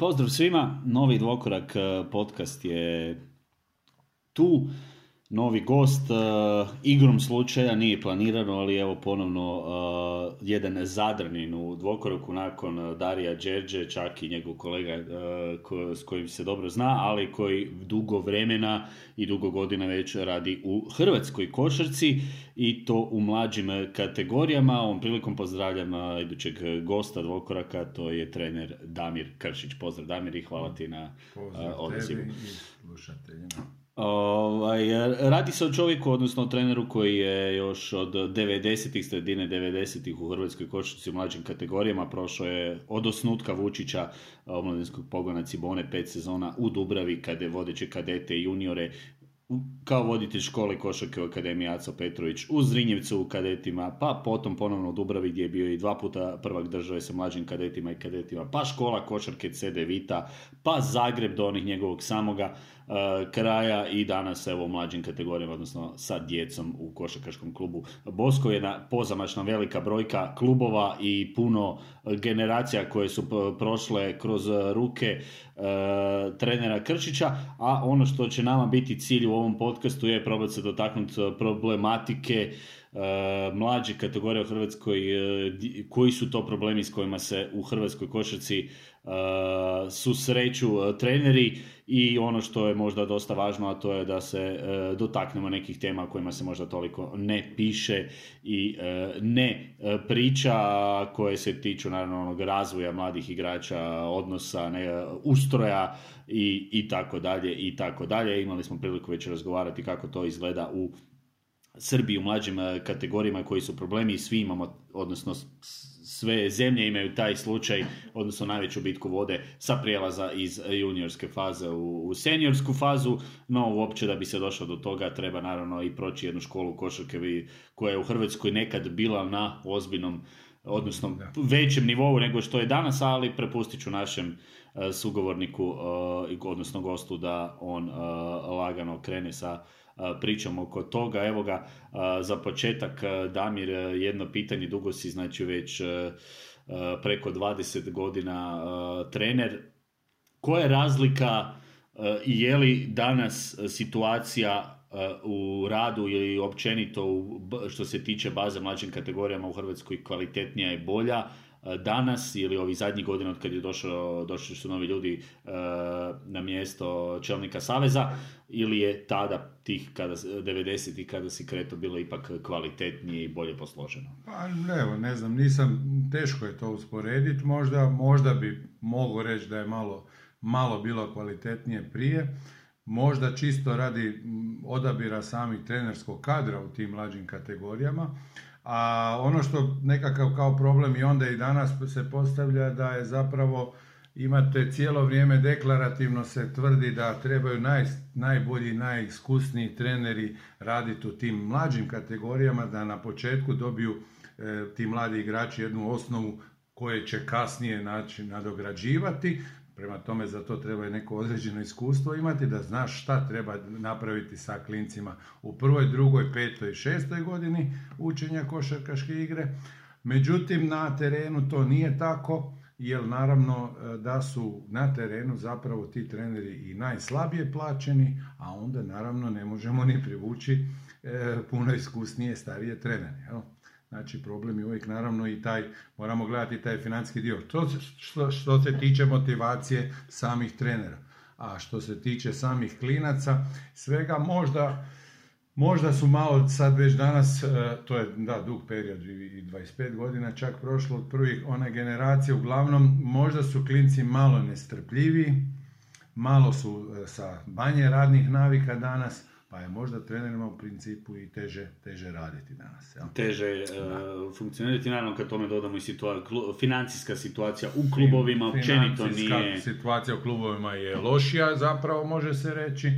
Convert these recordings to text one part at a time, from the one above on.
Pozdrav svima, novi dvokorak eh, podcast je tu novi gost, uh, igrom slučaja nije planirano, ali evo ponovno uh, jedan Zadranin u dvokoraku nakon uh, Darija Đerđe, čak i njegov kolega ko, s kojim se dobro zna, ali koji dugo vremena i dugo godina već radi u hrvatskoj košarci i to u mlađim kategorijama. Ovom prilikom pozdravljam idućeg gosta dvokoraka, to je trener Damir Kršić. Pozdrav Damir i hvala ti na odazivu. Ovaj, radi se o čovjeku, odnosno o treneru koji je još od 90-ih, sredine 90-ih u Hrvatskoj košarci u mlađim kategorijama. Prošao je od osnutka Vučića, omladinskog pogona Cibone, pet sezona u Dubravi, kada je vodeće kadete i juniore kao voditelj škole košarke u Akademiji Aco Petrović u Zrinjevcu u kadetima, pa potom ponovno u Dubravi gdje je bio i dva puta prvak države sa mlađim kadetima i kadetima, pa škola košarke CD Vita, pa Zagreb do onih njegovog samoga kraja i danas evo u mlađim kategorijama, odnosno sa djecom u košarkaškom klubu Bosko. Jedna pozamačna velika brojka klubova i puno generacija koje su prošle kroz ruke uh, trenera Kršića, a ono što će nama biti cilj u ovom podcastu je probati se dotaknuti problematike E, mlađe kategorije u Hrvatskoj, koji su to problemi s kojima se u Hrvatskoj košarci susreću treneri i ono što je možda dosta važno, a to je da se dotaknemo nekih tema kojima se možda toliko ne piše i ne priča, koje se tiču naravno onog razvoja mladih igrača, odnosa, ne, ustroja i, i tako dalje i tako dalje. Imali smo priliku već razgovarati kako to izgleda u Srbiji u mlađim e, kategorijama koji su problemi i svi imamo, odnosno sve zemlje imaju taj slučaj, odnosno najveću bitku vode sa prijelaza iz juniorske faze u, u seniorsku fazu, no uopće da bi se došlo do toga treba naravno i proći jednu školu košarke koja je u Hrvatskoj nekad bila na ozbiljnom, odnosno većem nivou nego što je danas, ali prepustit ću našem e, sugovorniku, e, odnosno gostu da on lagano krene sa pričamo oko toga. Evo ga, za početak, Damir, jedno pitanje, dugo si znači već preko 20 godina trener. Koja je razlika i je li danas situacija u radu ili općenito što se tiče baze mlađim kategorijama u Hrvatskoj kvalitetnija i bolja danas ili ovih zadnjih godina od kad je došao, došli su novi ljudi na mjesto čelnika Saveza ili je tada tih kada, 90 kada si kreto bilo ipak kvalitetnije i bolje posloženo? Pa evo, ne znam, nisam, teško je to usporediti, možda, možda bi mogu reći da je malo, malo bilo kvalitetnije prije, možda čisto radi odabira samih trenerskog kadra u tim mlađim kategorijama, a ono što nekakav kao problem i onda i danas se postavlja da je zapravo imate cijelo vrijeme deklarativno se tvrdi da trebaju naj, najbolji, najiskusniji treneri raditi u tim mlađim kategorijama, da na početku dobiju e, ti mladi igrači jednu osnovu koje će kasnije naći nadograđivati. Prema tome za to treba i neko određeno iskustvo imati, da znaš šta treba napraviti sa klincima u prvoj, drugoj, petoj i šestoj godini učenja košarkaške igre. Međutim, na terenu to nije tako jer naravno e, da su na terenu zapravo ti treneri i najslabije plaćeni, a onda naravno ne možemo ni privući e, puno iskusnije starije trenere. Znači problem je uvijek naravno i taj, moramo gledati taj financijski dio. To što, što se tiče motivacije samih trenera. A što se tiče samih klinaca, svega možda Možda su malo sad već danas, e, to je da dug period i 25 godina čak prošlo od prvih one generacije, uglavnom možda su klinci malo nestrpljiviji, malo su e, sa manje radnih navika danas, pa je možda trenerima u principu i teže, teže raditi danas. Jel? Teže uh, funkcionirati, naravno kad tome dodamo i situa- financijska situacija u klubovima, općenito nije... situacija u klubovima je lošija, zapravo može se reći.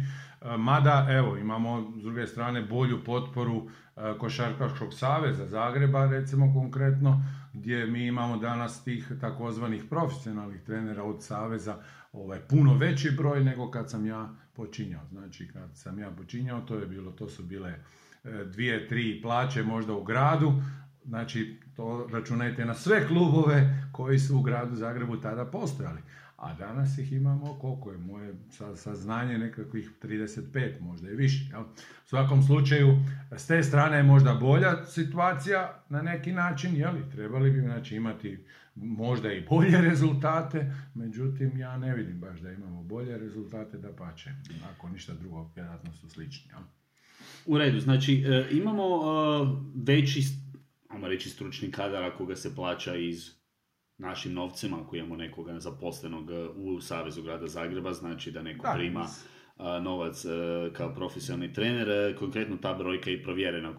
Mada, evo, imamo s druge strane bolju potporu e, Košarkaškog saveza Zagreba, recimo konkretno, gdje mi imamo danas tih takozvanih profesionalnih trenera od saveza ovaj, puno veći broj nego kad sam ja počinjao. Znači, kad sam ja počinjao, to je bilo, to su bile e, dvije, tri plaće možda u gradu, Znači, to računajte na sve klubove koji su u gradu Zagrebu tada postojali a danas ih imamo koliko je moje saznanje nekakvih 35 možda i više. Jel? U svakom slučaju s te strane je možda bolja situacija na neki način, jel? trebali bi znači, imati možda i bolje rezultate, međutim ja ne vidim baš da imamo bolje rezultate da pače, ako ništa drugo, vjerojatno su slični. Jel? U redu, znači e, imamo e, veći, ajmo reći stručni kadar ako ga se plaća iz našim novcima, ako imamo nekoga zaposlenog e, u Savezu grada Zagreba, znači da neko prima novac kao profesionalni trener. Konkretno ta brojka je provjerena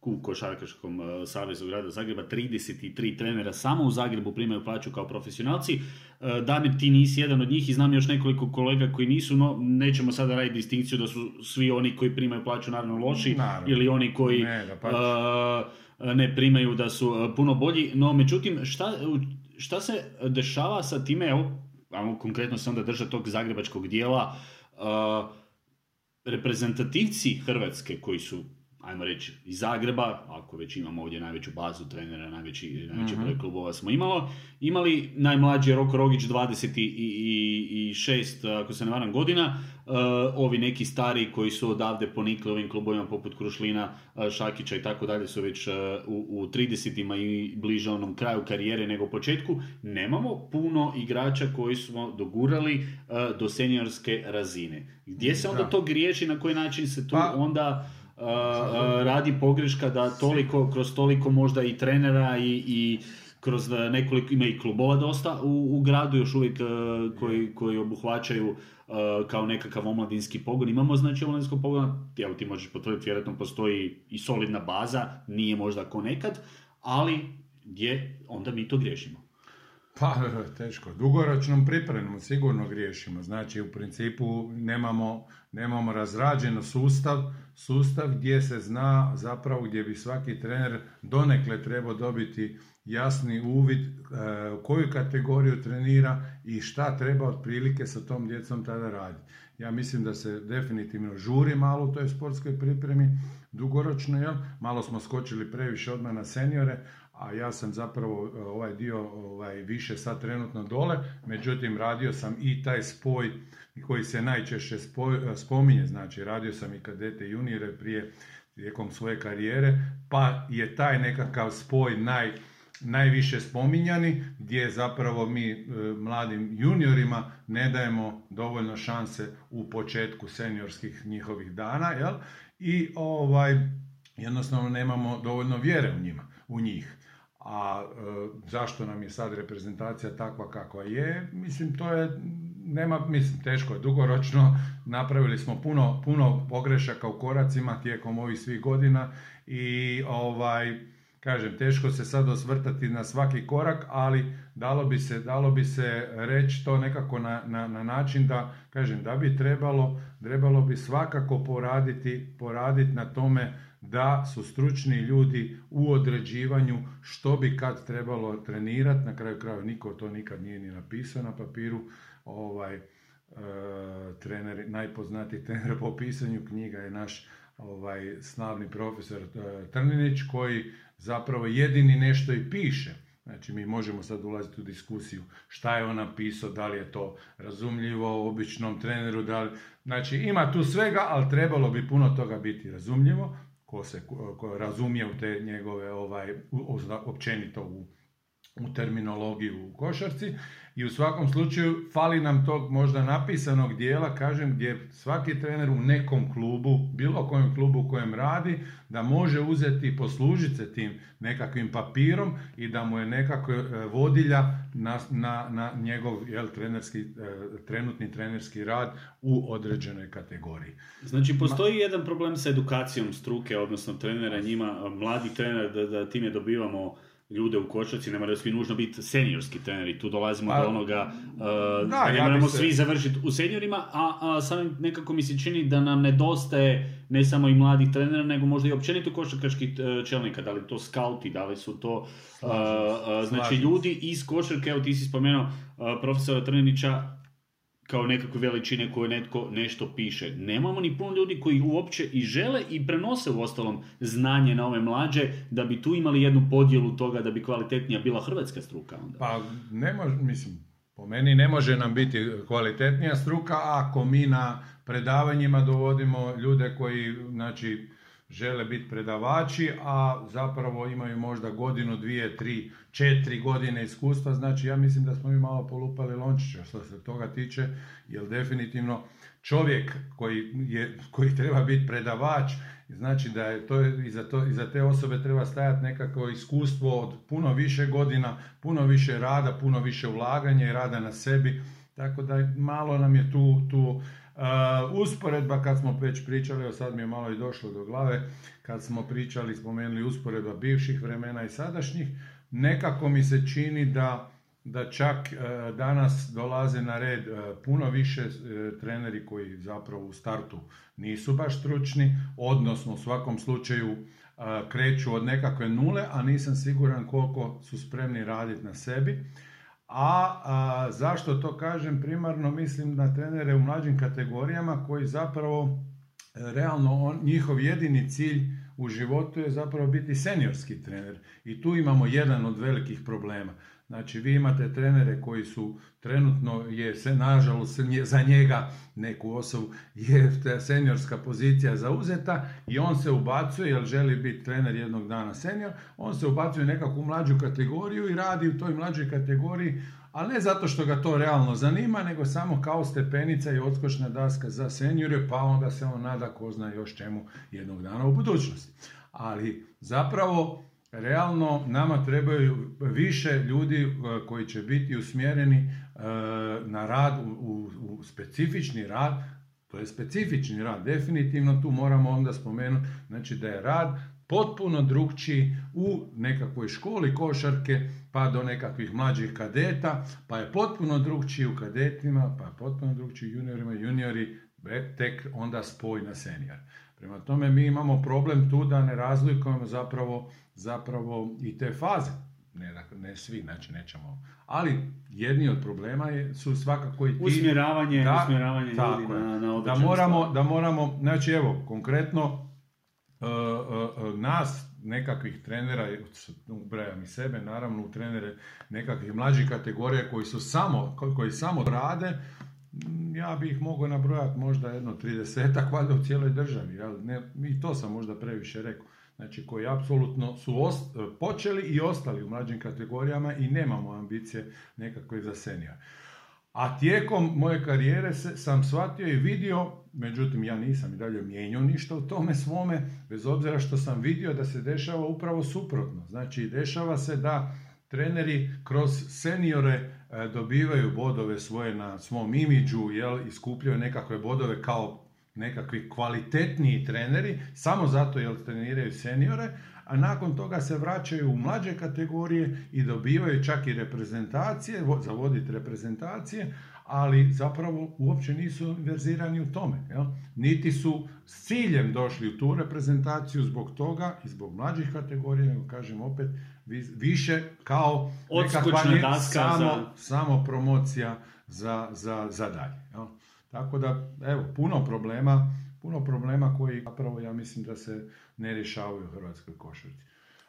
u Košarkaškom savezu grada Zagreba. 33 trenera samo u Zagrebu primaju plaću kao profesionalci. Damir, ti nisi jedan od njih i znam još nekoliko kolega koji nisu, no nećemo sada raditi distinkciju da su svi oni koji primaju plaću naravno loši ili oni koji ne, ne primaju da su puno bolji. No, međutim, šta, šta se dešava sa time, evo, konkretno se onda drža tog zagrebačkog dijela, reprezentativci Hrvatske koji su ajmo reći, iz Zagreba, ako već imamo ovdje najveću bazu trenera, najveći, najveći broj mhm. klubova smo imalo, imali najmlađi je Roko Rogić 26, ako se ne varam, godina, uh, ovi neki stari koji su odavde ponikli ovim klubovima poput Krušlina, uh, Šakića i tako dalje su već uh, u, u 30-ima i bliže onom kraju karijere nego početku, nemamo puno igrača koji smo dogurali do seniorske razine. Gdje se onda to griješi, na koji način se tu pa, onda radi pogreška da toliko, kroz toliko možda i trenera i, i kroz nekoliko, ima i klubova dosta u, u gradu još uvijek koji, koji obuhvaćaju kao nekakav omladinski pogon. Imamo znači omladinskog pogona, evo ti možeš potvrditi, vjerojatno postoji i solidna baza, nije možda ko nekad, ali gdje onda mi to griješimo? Pa, teško. Dugoročnom pripremom sigurno griješimo. Znači, u principu nemamo, nemamo razrađen sustav, sustav gdje se zna zapravo gdje bi svaki trener donekle trebao dobiti jasni uvid e, koju kategoriju trenira i šta treba otprilike sa tom djecom tada raditi. Ja mislim da se definitivno žuri malo u toj sportskoj pripremi, dugoročno, jel? malo smo skočili previše odmah na seniore, a ja sam zapravo e, ovaj dio ovaj, više sad trenutno dole, međutim radio sam i taj spoj koji se najčešće spoj, e, spominje, znači radio sam i kadete junire prije tijekom svoje karijere, pa je taj nekakav spoj naj, najviše spominjani, gdje zapravo mi e, mladim juniorima ne dajemo dovoljno šanse u početku seniorskih njihovih dana, jel? I ovaj, jednostavno nemamo dovoljno vjere u njima, u njih a e, zašto nam je sad reprezentacija takva kakva je, mislim to je, nema, mislim teško je, dugoročno. Napravili smo puno, puno pogrešaka u koracima tijekom ovih svih godina i ovaj, kažem, teško se sad osvrtati na svaki korak, ali dalo bi se, dalo bi se reći to nekako na, na, na način da, kažem, da bi trebalo, trebalo bi svakako poraditi, poraditi na tome da su stručni ljudi u određivanju što bi kad trebalo trenirati, na kraju krajeva niko to nikad nije ni napisao na papiru, ovaj, e, trener, najpoznatiji trener po pisanju knjiga je naš ovaj, slavni profesor e, Trninić koji zapravo jedini nešto i piše. Znači mi možemo sad ulaziti u diskusiju šta je on napisao, da li je to razumljivo običnom treneru, da li... Znači ima tu svega, ali trebalo bi puno toga biti razumljivo ko se ko razumije u te njegove ovaj, općenito u, u terminologiju u košarci i u svakom slučaju fali nam tog možda napisanog dijela, kažem, gdje svaki trener u nekom klubu, bilo kojem klubu u kojem radi, da može uzeti i poslužiti se tim nekakvim papirom i da mu je nekako e, vodilja na, na, na njegov jel, trenerski, e, trenutni trenerski rad u određenoj kategoriji. Znači, postoji jedan problem sa edukacijom struke, odnosno trenera njima, mladi trener, da, da time dobivamo ljude u košarci, ne moraju svi nužno biti seniorski treneri, tu dolazimo do pa, onoga, uh, da, ne moramo svi završiti u seniorima, a, a samim nekako mi se čini da nam nedostaje ne samo i mladih trenera, nego možda i općenito košarkaških e, čelnika, da li to skauti, da li su to uh, znači ljudi iz košarke, evo ti si spomenuo profesora Trninića, kao nekakve veličine koje netko nešto piše. Nemamo ni puno ljudi koji uopće i žele i prenose u ostalom znanje na ove mlađe da bi tu imali jednu podjelu toga da bi kvalitetnija bila hrvatska struka onda. Pa ne može, mislim, Po meni ne može nam biti kvalitetnija struka ako mi na predavanjima dovodimo ljude koji znači, žele biti predavači, a zapravo imaju možda godinu, dvije, tri, četiri godine iskustva. Znači ja mislim da smo mi malo polupali lončića što se toga tiče, jer definitivno čovjek koji, je, koji treba biti predavač, znači da je to, iza, to, iza te osobe treba stajati nekako iskustvo od puno više godina, puno više rada, puno više ulaganja i rada na sebi, tako da malo nam je tu, tu uh, usporedba kad smo već pričali, evo sad mi je malo i došlo do glave, kad smo pričali, spomenuli usporedba bivših vremena i sadašnjih, nekako mi se čini da da čak e, danas dolaze na red e, puno više treneri koji zapravo u startu nisu baš stručni, odnosno u svakom slučaju kreću od nekakve nule, a nisam siguran koliko su spremni raditi na sebi. A, zašto to kažem? Primarno mislim na trenere u mlađim kategorijama koji zapravo realno njihov jedini cilj u životu je zapravo biti seniorski trener. I tu imamo jedan od velikih problema. Znači vi imate trenere koji su trenutno je se nažalost za njega neku osobu je seniorska pozicija zauzeta i on se ubacuje jer želi biti trener jednog dana senior, on se ubacuje nekakvu mlađu kategoriju i radi u toj mlađoj kategoriji, ali ne zato što ga to realno zanima, nego samo kao stepenica i odskočna daska za seniore, pa onda se on nada ko zna još čemu jednog dana u budućnosti. Ali zapravo realno nama trebaju više ljudi e, koji će biti usmjereni e, na rad, u, u specifični rad, to je specifični rad, definitivno tu moramo onda spomenuti, znači da je rad potpuno drugčiji u nekakvoj školi košarke, pa do nekakvih mlađih kadeta, pa je potpuno drugčiji u kadetima, pa je potpuno drugčiji juniorima, juniori, tek onda spoj na senior. Prema tome mi imamo problem tu da ne razlikujemo zapravo, zapravo i te faze. Ne, ne svi, znači nećemo. Ali jedni od problema je, su svakako i ti... Usmjeravanje, da, usmjeravanje ljudi na, na da moramo, da moramo, znači evo, konkretno uh, uh, nas, nekakvih trenera, ubrajam i sebe, naravno u trenere nekakvih mlađih kategorija koji su samo, koji samo rade, ja bih ih mogao nabrojati možda jedno 30 valjda u cijeloj državi. Jel? Ne, I to sam možda previše rekao. Znači koji apsolutno su počeli i ostali u mlađim kategorijama i nemamo ambicije nekakve za senior. A tijekom moje karijere sam shvatio i vidio, međutim ja nisam i dalje mijenjao ništa u tome svome, bez obzira što sam vidio da se dešava upravo suprotno. Znači dešava se da treneri kroz seniore e, dobivaju bodove svoje na svom imidžu, jel, iskupljaju nekakve bodove kao nekakvi kvalitetniji treneri, samo zato jer treniraju seniore, a nakon toga se vraćaju u mlađe kategorije i dobivaju čak i reprezentacije, za voditi reprezentacije, ali zapravo uopće nisu verzirani u tome. Jel? Niti su s ciljem došli u tu reprezentaciju zbog toga i zbog mlađih kategorija, nego kažem opet, više kao nekakva samo, samo promocija za, za, za dalje. Tako da, evo, puno problema, puno problema koji zapravo ja mislim da se ne rješavaju u Hrvatskoj košarci.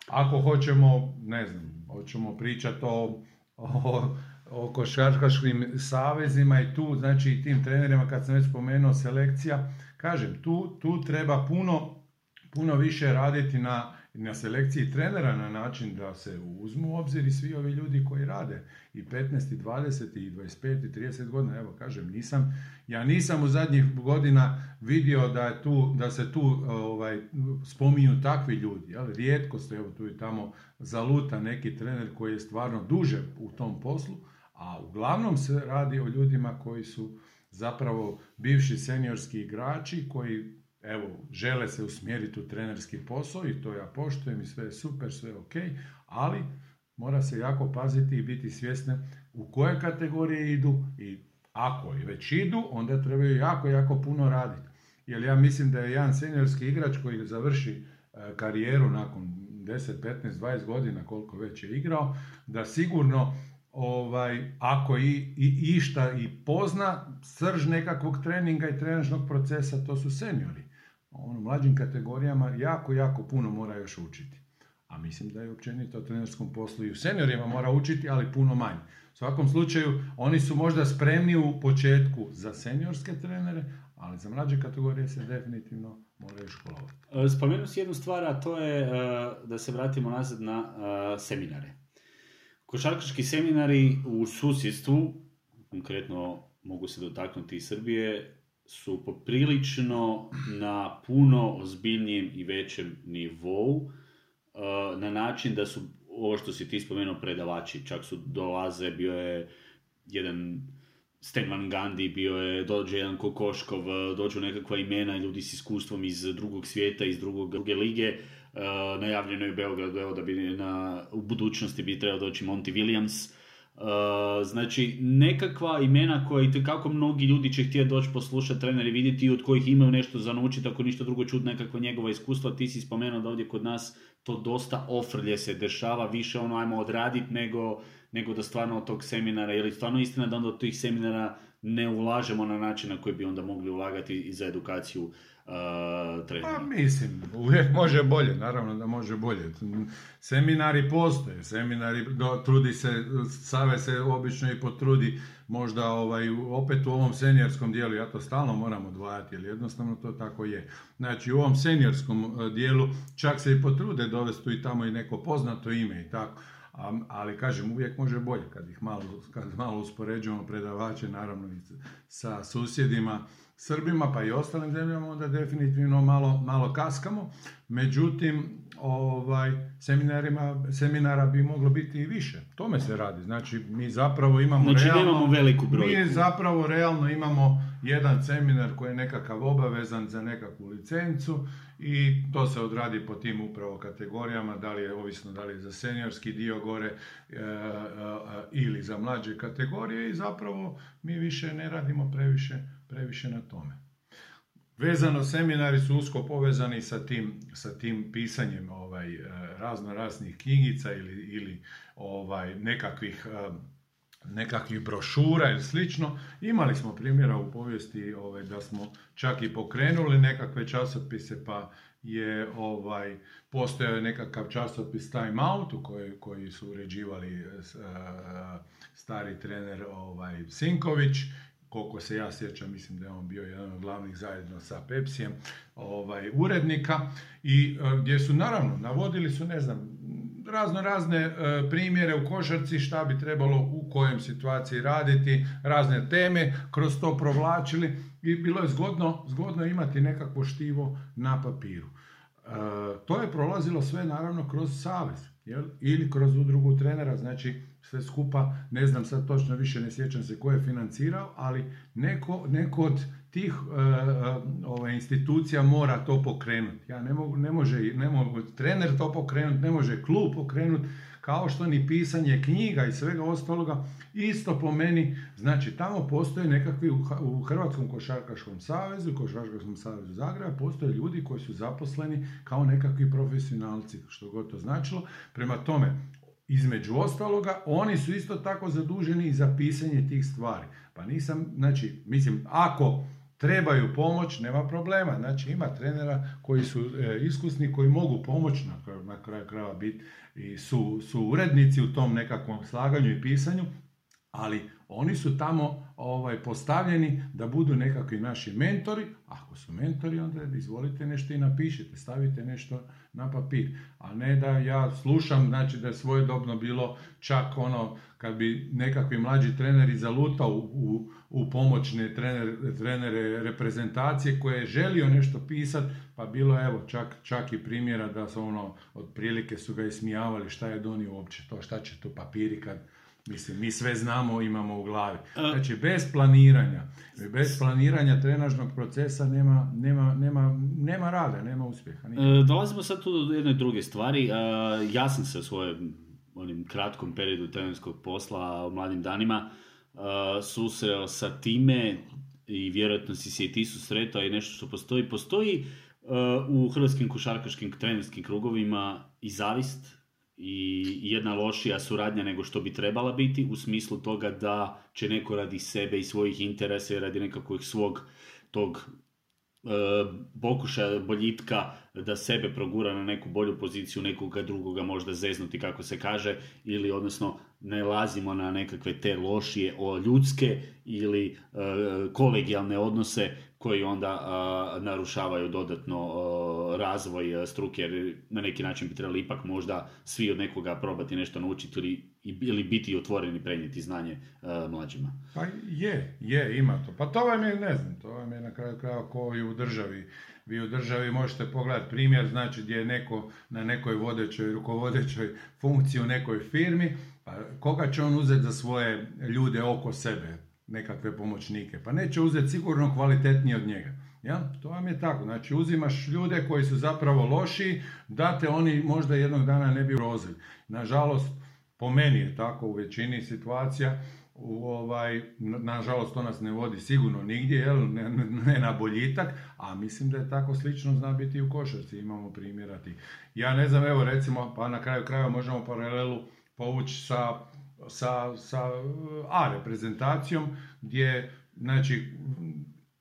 Ako hoćemo, ne znam, hoćemo pričati o, o, o košarkaškim savezima i tu, znači i tim trenerima, kad sam već spomenuo selekcija, kažem, tu, tu treba puno, puno više raditi na na selekciji trenera na način da se uzmu u obzir i svi ovi ljudi koji rade i 15 i 20 i 25 i 30 godina, evo kažem, nisam, ja nisam u zadnjih godina vidio da, je tu, da se tu ovaj, spominju takvi ljudi, jel? rijetko ste, evo tu i tamo zaluta neki trener koji je stvarno duže u tom poslu, a uglavnom se radi o ljudima koji su zapravo bivši seniorski igrači koji evo, žele se usmjeriti u trenerski posao i to ja poštujem i sve je super, sve je ok, ali mora se jako paziti i biti svjesne u koje kategorije idu i ako i već idu, onda trebaju jako, jako puno raditi. Jer ja mislim da je jedan seniorski igrač koji završi e, karijeru nakon 10, 15, 20 godina koliko već je igrao, da sigurno ovaj, ako i, i išta i pozna srž nekakvog treninga i trenažnog procesa, to su seniori ono, mlađim kategorijama jako, jako puno mora još učiti. A mislim da je općenito o trenerskom poslu i u seniorima mora učiti, ali puno manje. U svakom slučaju, oni su možda spremni u početku za seniorske trenere, ali za mlađe kategorije se definitivno moraju školovati. E, spomenuo si jednu stvar, a to je e, da se vratimo nazad na e, seminare. Košarkaški seminari u susjedstvu, konkretno mogu se dotaknuti i Srbije, su poprilično na puno ozbiljnijem i većem nivou, na način da su, ovo što si ti spomenuo, predavači, čak su dolaze, bio je jedan Stenman Gandhi, bio je, dođe jedan Kokoškov, dođu nekakva imena, ljudi s iskustvom iz drugog svijeta, iz drugog, druge lige, uh, najavljeno je Beograd, evo da bi na, u budućnosti bi trebao doći Monty Williams, Uh, znači, nekakva imena koja i kako mnogi ljudi će htjeti doći poslušati treneri vidjeti i od kojih imaju nešto za naučiti, ako ništa drugo čuti nekakva njegova iskustva. Ti si spomenuo da ovdje kod nas to dosta ofrlje se dešava, više ono ajmo odraditi nego, nego da stvarno od tog seminara, ili stvarno istina da onda od tih seminara ne ulažemo na način na koji bi onda mogli ulagati i za edukaciju uh, trenera? Pa mislim, uvijek može bolje, naravno da može bolje. Seminari postoje, seminari do, trudi se, Save se obično i potrudi možda ovaj, opet u ovom seniorskom dijelu, ja to stalno moram odvajati, jer jednostavno to tako je. Znači u ovom seniorskom e, dijelu čak se i potrude dovesti tu i tamo i neko poznato ime i tako. ali kažem, uvijek može bolje kad ih malo, kad malo uspoređujemo predavače, naravno i sa susjedima, Srbima pa i ostalim zemljama, onda definitivno malo, malo kaskamo. Međutim, ovaj, seminarima, seminara bi moglo biti i više. Tome se radi. Znači, mi zapravo imamo znači, realno... Imamo veliku brojku. Mi zapravo realno imamo jedan seminar koji je nekakav obavezan za nekakvu licencu i to se odradi po tim upravo kategorijama, da li je ovisno da li je za seniorski dio gore e, e, ili za mlađe kategorije i zapravo mi više ne radimo previše, previše na tome. Vezano seminari su usko povezani sa tim, sa tim pisanjem ovaj, e, razno raznih knjigica ili, ili ovaj, nekakvih, e, nekakvih brošura ili slično. Imali smo primjera u povijesti ovaj, da smo čak i pokrenuli nekakve časopise pa je ovaj, postojao nekakav časopis Time Out u koji, koji su uređivali uh, stari trener ovaj, Sinković koliko se ja sjećam, mislim da je on bio jedan od glavnih zajedno sa Pepsijem, ovaj, urednika, i e, gdje su naravno navodili su, ne znam, razno razne e, primjere u košarci šta bi trebalo u kojem situaciji raditi, razne teme, kroz to provlačili i bilo je zgodno, zgodno imati nekakvo štivo na papiru. E, to je prolazilo sve naravno kroz savez jel? ili kroz udrugu trenera, znači sve skupa, ne znam sad točno više, ne sjećam se ko je financirao, ali neko, neko od tih uh, institucija mora to pokrenuti. Ja ne mogu, ne može, ne mogu trener to pokrenuti, ne može klub pokrenuti, kao što ni pisanje knjiga i svega ostaloga, isto po meni, znači tamo postoje nekakvi u Hrvatskom košarkaškom savezu Košarkaškom savezu Zagreba, postoje ljudi koji su zaposleni kao nekakvi profesionalci, što god to značilo. Prema tome, između ostaloga, oni su isto tako zaduženi za pisanje tih stvari. Pa nisam, znači, mislim, ako trebaju pomoć, nema problema. Znači, ima trenera koji su e, iskusni, koji mogu pomoć, na, na kraju krajeva biti i su, su urednici u tom nekakvom slaganju i pisanju, ali oni su tamo ovaj, postavljeni da budu nekakvi naši mentori. Ako su mentori, onda izvolite nešto i napišite, stavite nešto na papir. A ne da ja slušam, znači da je svojedobno bilo čak ono, kad bi nekakvi mlađi treneri zalutao u, u, u pomoćne trener, trenere reprezentacije koje je želio nešto pisati, pa bilo evo čak, čak i primjera da su ono, otprilike su ga ismijavali šta je donio uopće to, šta će tu papiri kad Mislim, mi sve znamo, imamo u glavi. Znači, bez planiranja, bez planiranja trenažnog procesa nema, nema, nema, nema rada, nema uspjeha. E, dolazimo sad tu do jedne druge stvari. Ja sam se u svojem onim kratkom periodu trenerskog posla u mladim danima susreo sa time i vjerojatno si se i ti susretao i nešto što postoji. Postoji u hrvatskim košarkaškim trenerskim krugovima i zavist i jedna lošija suradnja nego što bi trebala biti u smislu toga da će neko radi sebe i svojih interesa i radi nekakvog svog tog pokušaja boljitka da sebe progura na neku bolju poziciju, nekoga drugoga možda zeznuti kako se kaže, ili odnosno ne lazimo na nekakve te lošije o ljudske ili kolegijalne odnose koji onda narušavaju dodatno razvoj struke, jer na neki način bi trebali ipak možda svi od nekoga probati nešto naučiti ili, ili biti otvoreni prenijeti znanje mlađima. Pa je, je, ima to. Pa to vam je, ne znam, to vam je na kraju krajeva ko i u državi. Vi u državi možete pogledati primjer, znači gdje je neko na nekoj vodećoj, rukovodećoj funkciji u nekoj firmi, pa koga će on uzeti za svoje ljude oko sebe? Nekakve pomoćnike. Pa neće uzeti sigurno kvalitetnije od njega. Ja? To vam je tako. Znači uzimaš ljude koji su zapravo loši, da te oni možda jednog dana ne bi urozili. Nažalost, po meni je tako u većini situacija, u ovaj, nažalost to nas ne vodi sigurno nigdje, jel? Ne, ne, na boljitak, a mislim da je tako slično zna biti i u košarci, imamo primjera Ja ne znam, evo recimo, pa na kraju krajeva možemo paralelu povući sa sa, sa A reprezentacijom gdje, znači,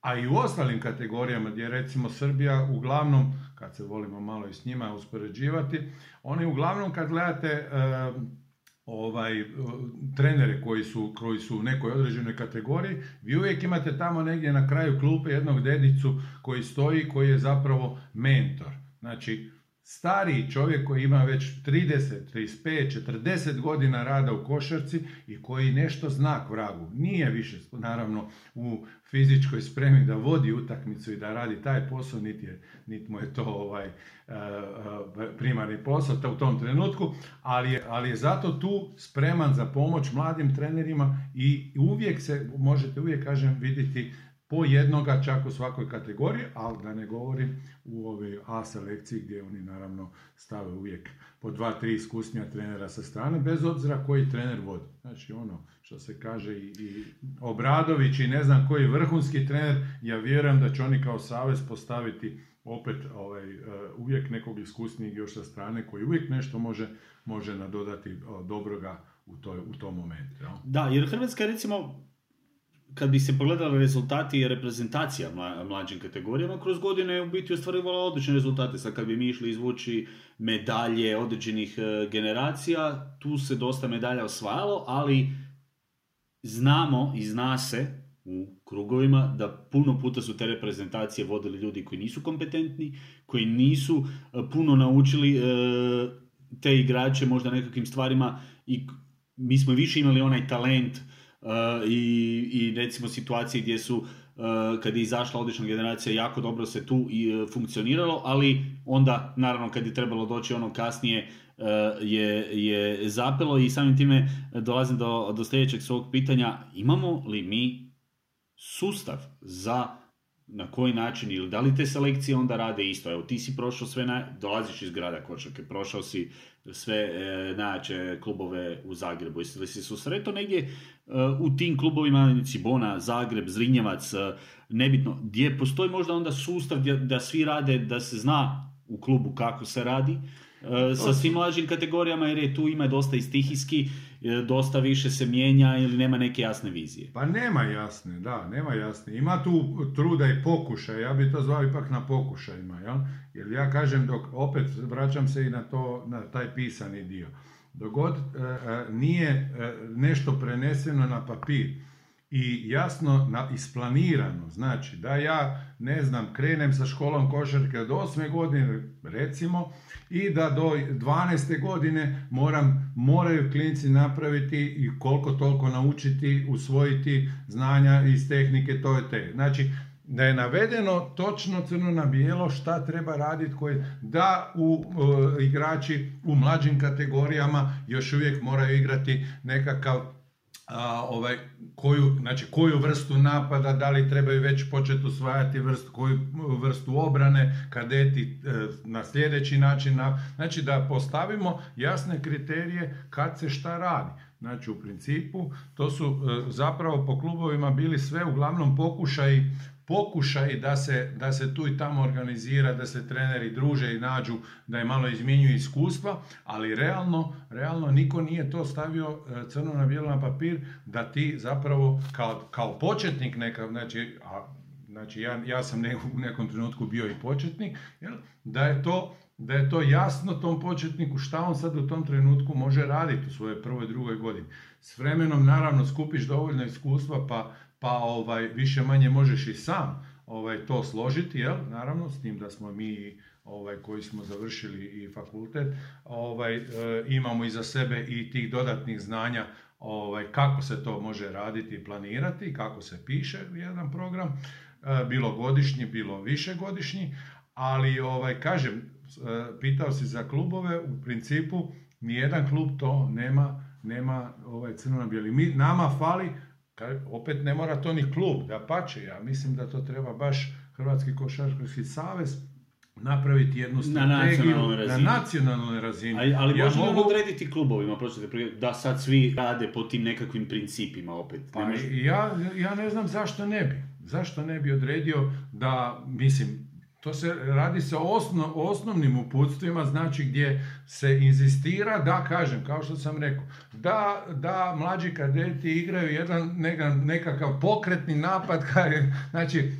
a i u ostalim kategorijama gdje recimo Srbija uglavnom, kad se volimo malo i s njima uspoređivati, oni uglavnom kad gledate ovaj, trenere koji su, koji su u nekoj određenoj kategoriji, vi uvijek imate tamo negdje na kraju klupe jednog dedicu koji stoji, koji je zapravo mentor. Znači, stariji čovjek koji ima već 30, 35, 40 godina rada u košarci i koji nešto zna vragu. Nije više, naravno, u fizičkoj spremi da vodi utakmicu i da radi taj posao, niti, je, niti mu je to ovaj, primarni posao u tom trenutku, ali je, ali je zato tu spreman za pomoć mladim trenerima i uvijek se, možete uvijek, kažem, vidjeti po jednoga čak u svakoj kategoriji, ali da ne govorim u ovoj A selekciji gdje oni naravno stave uvijek po dva, tri iskusnija trenera sa strane, bez obzira koji trener vodi. Znači ono što se kaže i, i Obradović i ne znam koji vrhunski trener, ja vjerujem da će oni kao savez postaviti opet ovaj, uh, uvijek nekog iskusnijeg još sa strane koji uvijek nešto može, može nadodati dobroga u, toj, u tom momentu. Da, jer Hrvatska recimo kad bi se pogledali rezultati i reprezentacija mlađim kategorijama, kroz godine je u biti ostvarivala odlične rezultate. Sad kad bi mi išli izvući medalje određenih e, generacija, tu se dosta medalja osvajalo, ali znamo i zna se u krugovima da puno puta su te reprezentacije vodili ljudi koji nisu kompetentni, koji nisu e, puno naučili e, te igrače možda nekakvim stvarima i mi smo više imali onaj talent i, i recimo situacije gdje su uh, kad je izašla odlična generacija jako dobro se tu i uh, funkcioniralo, ali onda naravno kad je trebalo doći ono kasnije je, je zapelo i samim time dolazim do, do sljedećeg svog pitanja, imamo li mi sustav za na koji način ili da li te selekcije onda rade isto. Evo ti si prošao sve, na, dolaziš iz grada Košake, prošao si sve e, najjače klubove u Zagrebu. Jesi li si susretao negdje e, u tim klubovima Cibona, Zagreb, Zrinjevac, e, nebitno, gdje postoji možda onda sustav da svi rade, da se zna u klubu kako se radi, sa svim mlađim kategorijama jer je tu ima dosta i stihijski E, dosta više se mijenja ili nema neke jasne vizije? Pa nema jasne, da, nema jasne. Ima tu truda i pokušaj, ja bi to zvao ipak na pokušajima, jel? Jer ja kažem dok, opet vraćam se i na to, na taj pisani dio. Dok god e, e, nije nešto preneseno na papir, i jasno na, isplanirano. Znači da ja, ne znam, krenem sa školom košarke od 8. godine, recimo, i da do 12. godine moram, moraju klinci napraviti i koliko toliko naučiti, usvojiti znanja iz tehnike, to je te. Znači, da je navedeno točno crno na bijelo šta treba raditi, koje, da u igrači u mlađim kategorijama još uvijek moraju igrati nekakav a, ovaj, koju, znači, koju vrstu napada, da li trebaju već početi usvajati vrstu, koju vrstu obrane, kadeti e, na sljedeći način. Na, znači da postavimo jasne kriterije kad se šta radi. Znači u principu to su e, zapravo po klubovima bili sve uglavnom pokušaj pokušaj da se, da se tu i tamo organizira, da se treneri druže i nađu, da je malo izmjenjuju iskustva, ali realno, realno niko nije to stavio e, crno na bijelo na papir da ti zapravo kao, kao početnik neka, znači, a znači ja, ja sam u nekom trenutku bio i početnik, jel? da je to da je to jasno tom početniku šta on sad u tom trenutku može raditi u svojoj prvoj, drugoj godini. S vremenom naravno skupiš dovoljno iskustva pa, pa ovaj, više manje možeš i sam ovaj, to složiti, jel? naravno s tim da smo mi ovaj, koji smo završili i fakultet, ovaj, e, imamo iza sebe i tih dodatnih znanja ovaj, kako se to može raditi i planirati, kako se piše jedan program, e, bilo godišnji, bilo višegodišnji, ali ovaj, kažem, e, pitao si za klubove, u principu nijedan klub to nema, nema ovaj, crno na bijeli. Mi, nama fali, opet ne mora to ni klub, da pače, ja mislim da to treba baš Hrvatski košarkaški savez napraviti jednu strategiju na nacionalnoj razini. Ali, ali ja možemo mogu... odrediti klubovima, da sad svi rade po tim nekakvim principima opet. Pa ja, ja ne znam zašto ne bi. Zašto ne bi odredio da, mislim, to se radi se o, osnovnim uputstvima, znači gdje se inzistira da, kažem, kao što sam rekao, da, da mlađi kadeti igraju jedan nekakav pokretni napad, znači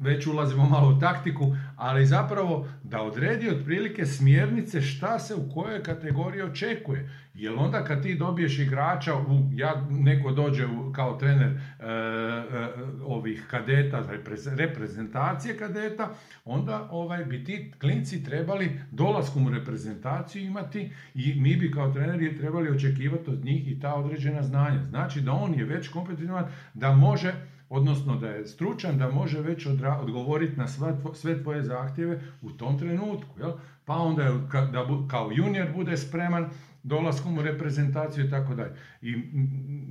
već ulazimo malo u taktiku, ali zapravo da odredi otprilike smjernice šta se u kojoj kategoriji očekuje. Jer onda kad ti dobiješ igrača, u, ja, neko dođe u, kao trener e, e, ovih kadeta, reprezentacije kadeta, onda ovaj, bi ti klinci trebali dolaskom u reprezentaciju imati i mi bi kao treneri trebali očekivati od njih i ta određena znanja. Znači da on je već kompetitivan, da može odnosno da je stručan, da može već odgovoriti na sve tvoje zahtjeve u tom trenutku. Jel? Pa onda da kao junior bude spreman dolaskom u reprezentaciju i tako dalje. I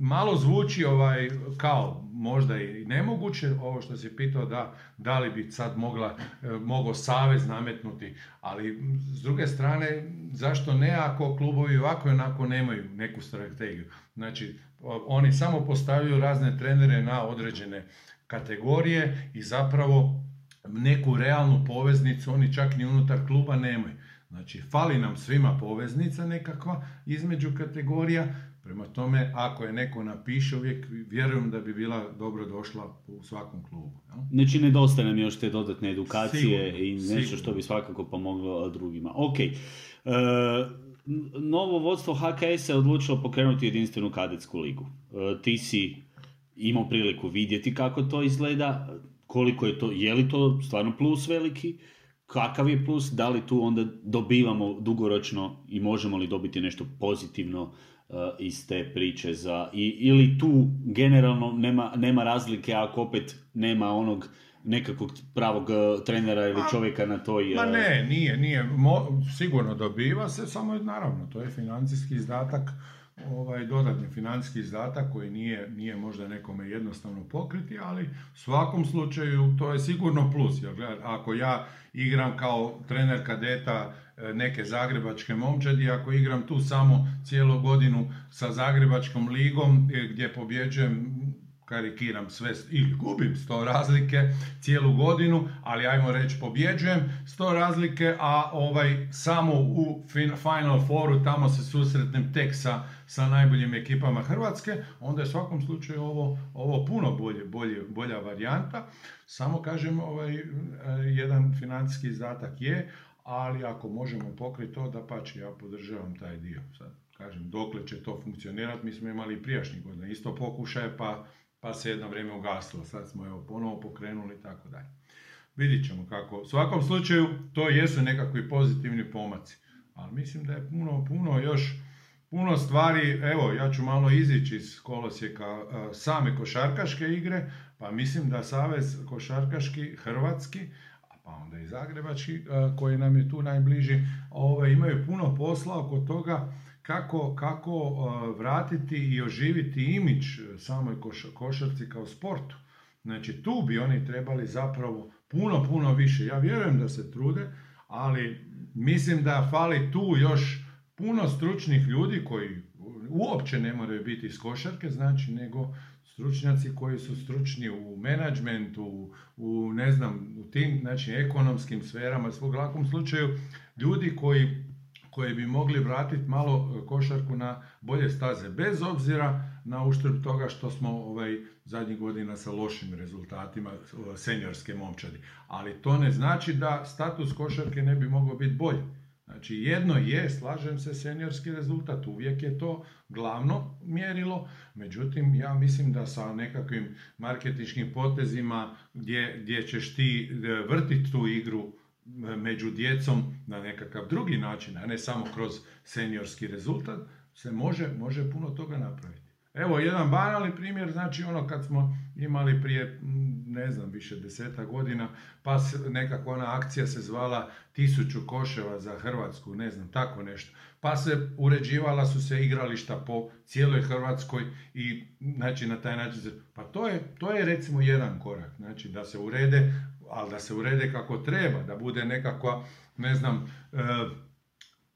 malo zvuči ovaj kao možda i nemoguće, ovo što si pitao da, da li bi sad mogla, e, mogao savez nametnuti, ali s druge strane zašto ne ako klubovi ovako i onako nemaju neku strategiju. Znači oni samo postavljaju razne trenere na određene kategorije i zapravo neku realnu poveznicu oni čak ni unutar kluba nemaju. Znači, fali nam svima poveznica nekakva između kategorija, prema tome, ako je neko napiše, uvijek vjerujem da bi bila dobro došla u svakom klubu. Ja? Znači, nedostaje nam još te dodatne edukacije i nešto što bi svakako pomoglo drugima. Ok, e, novo vodstvo HKS je odlučilo pokrenuti jedinstvenu kadetsku ligu. E, ti si imao priliku vidjeti kako to izgleda, koliko je to, je li to stvarno plus veliki, kakav je plus, da li tu onda dobivamo dugoročno i možemo li dobiti nešto pozitivno uh, iz te priče za, ili tu generalno nema, nema razlike ako opet nema onog nekakvog pravog uh, trenera ili čovjeka na toj... Ma uh, ne, nije, nije, Mo, sigurno dobiva se, samo je naravno, to je financijski izdatak ovaj dodatni financijski izdatak koji nije, nije možda nekome jednostavno pokriti, ali u svakom slučaju to je sigurno plus. Jer ako ja igram kao trener kadeta e, neke zagrebačke momčadi, ako igram tu samo cijelu godinu sa zagrebačkom ligom e, gdje pobjeđujem karikiram sve ili gubim sto razlike cijelu godinu, ali ajmo reći pobjeđujem sto razlike, a ovaj samo u Final Fouru tamo se susretnem tek sa, sa najboljim ekipama Hrvatske, onda je u svakom slučaju ovo, ovo puno bolje, bolje, bolja varijanta. Samo kažem, ovaj, e, jedan financijski izdatak je, ali ako možemo pokriti to, da pače, ja podržavam taj dio. Sad, kažem, dokle će to funkcionirati, mi smo imali prijašnjih godina, isto pokušaje, pa pa se jedno vrijeme ugasilo. Sad smo evo ponovo pokrenuli i tako dalje. Vidit ćemo kako. U svakom slučaju to jesu nekakvi pozitivni pomaci. Ali mislim da je puno, puno još puno stvari, evo ja ću malo izići iz kolosijeka same košarkaške igre, pa mislim da Savez košarkaški hrvatski, pa onda i zagrebački koji nam je tu najbliži, ove, imaju puno posla oko toga kako, kako vratiti i oživiti imidž samoj košarci kao sportu. Znači tu bi oni trebali zapravo puno, puno više. Ja vjerujem da se trude, ali mislim da fali tu još puno stručnih ljudi koji uopće ne moraju biti iz košarke, znači nego stručnjaci koji su stručni u menadžmentu, u ne znam, u tim znači, ekonomskim sferama, svog lakom slučaju, ljudi koji koji bi mogli vratiti malo e, košarku na bolje staze, bez obzira na uštrb toga što smo ovaj, zadnjih godina sa lošim rezultatima seniorske momčadi. Ali to ne znači da status košarke ne bi mogao biti bolji. Znači jedno je, slažem se, seniorski rezultat, uvijek je to glavno mjerilo, međutim ja mislim da sa nekakvim marketičkim potezima gdje, gdje ćeš ti e, vrtiti tu igru e, među djecom na nekakav drugi način, a ne samo kroz seniorski rezultat, se može, može puno toga napraviti. Evo jedan banalni primjer, znači ono kad smo imali prije, ne znam, više deseta godina, pa nekakva ona akcija se zvala tisuću koševa za Hrvatsku, ne znam, tako nešto. Pa se uređivala su se igrališta po cijeloj Hrvatskoj i znači na taj način pa to je, to je recimo jedan korak, znači da se urede, ali da se urede kako treba, da bude nekakva, ne znam, e,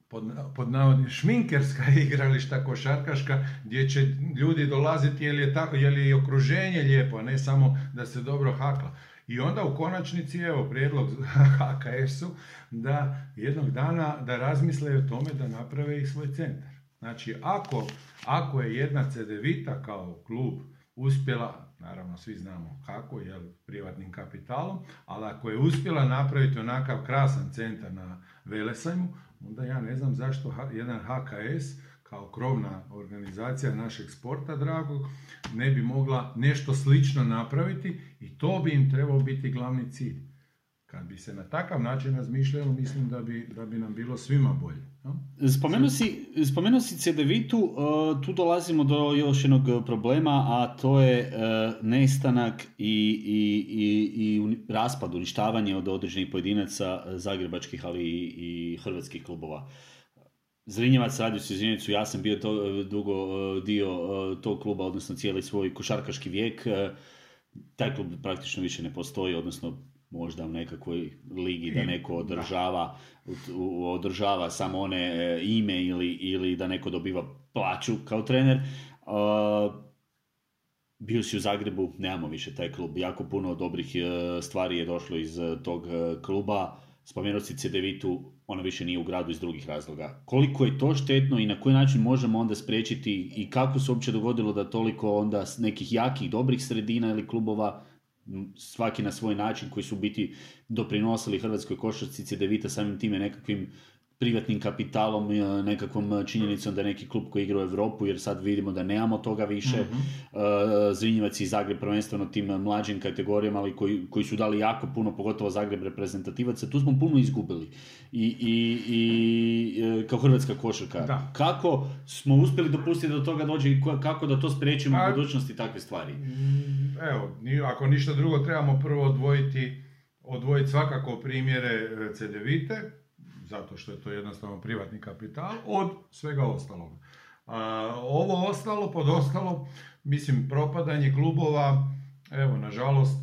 pod, pod šminkerska igrališta košarkaška gdje će ljudi dolaziti jer je, tako, jer je okruženje lijepo, a ne samo da se dobro hakla. I onda u konačnici, evo, prijedlog HKS-u da jednog dana da razmisle o tome da naprave i svoj centar. Znači, ako, ako je jedna CDVita kao klub uspjela, naravno svi znamo kako, jel, privatnim kapitalom, ali ako je uspjela napraviti onakav krasan centar na Velesajmu, onda ja ne znam zašto jedan HKS kao krovna organizacija našeg sporta dragog ne bi mogla nešto slično napraviti i to bi im trebao biti glavni cilj. Kad bi se na takav način razmišljalo, mislim da bi, da bi nam bilo svima bolje. No? Spomenuo si, spomenuo si CDV-tu, uh, tu dolazimo do još jednog problema, a to je uh, nestanak i, i, i, i raspad, uništavanje od određenih pojedinaca zagrebačkih, ali i, hrvatskih klubova. Zrinjevac radio se Zrinjevcu, ja sam bio to, dugo dio tog kluba, odnosno cijeli svoj košarkaški vijek. Taj klub praktično više ne postoji, odnosno možda u nekakvoj ligi da neko održava, održava samo one e, ime ili, ili da neko dobiva plaću kao trener. bio si u Zagrebu, nemamo više taj klub. Jako puno dobrih e, stvari je došlo iz e, tog kluba. Spomenuo si Cedevitu, ona više nije u gradu iz drugih razloga. Koliko je to štetno i na koji način možemo onda spriječiti i kako se uopće dogodilo da toliko onda nekih jakih, dobrih sredina ili klubova svaki na svoj način koji su biti doprinosili Hrvatskoj košarci Devita samim time nekakvim privatnim kapitalom, e, nekakvom činjenicom da neki klub koji igra u Europu, jer sad vidimo da nemamo toga više. mm Zrinjevac i Zagreb prvenstveno tim mlađim kategorijama, ali koji, koji su dali jako puno, pogotovo Zagreb reprezentativaca, tu smo puno izgubili. I, i, i e, kao hrvatska košarka. Kako smo uspjeli dopustiti da do toga dođe i kako da to spriječimo u pa, budućnosti takve stvari? Evo, ako ništa drugo, trebamo prvo odvojiti odvojiti svakako primjere CDVite, zato što je to jednostavno privatni kapital, od svega ostalog. ovo ostalo, pod ostalo, mislim, propadanje klubova, evo, nažalost,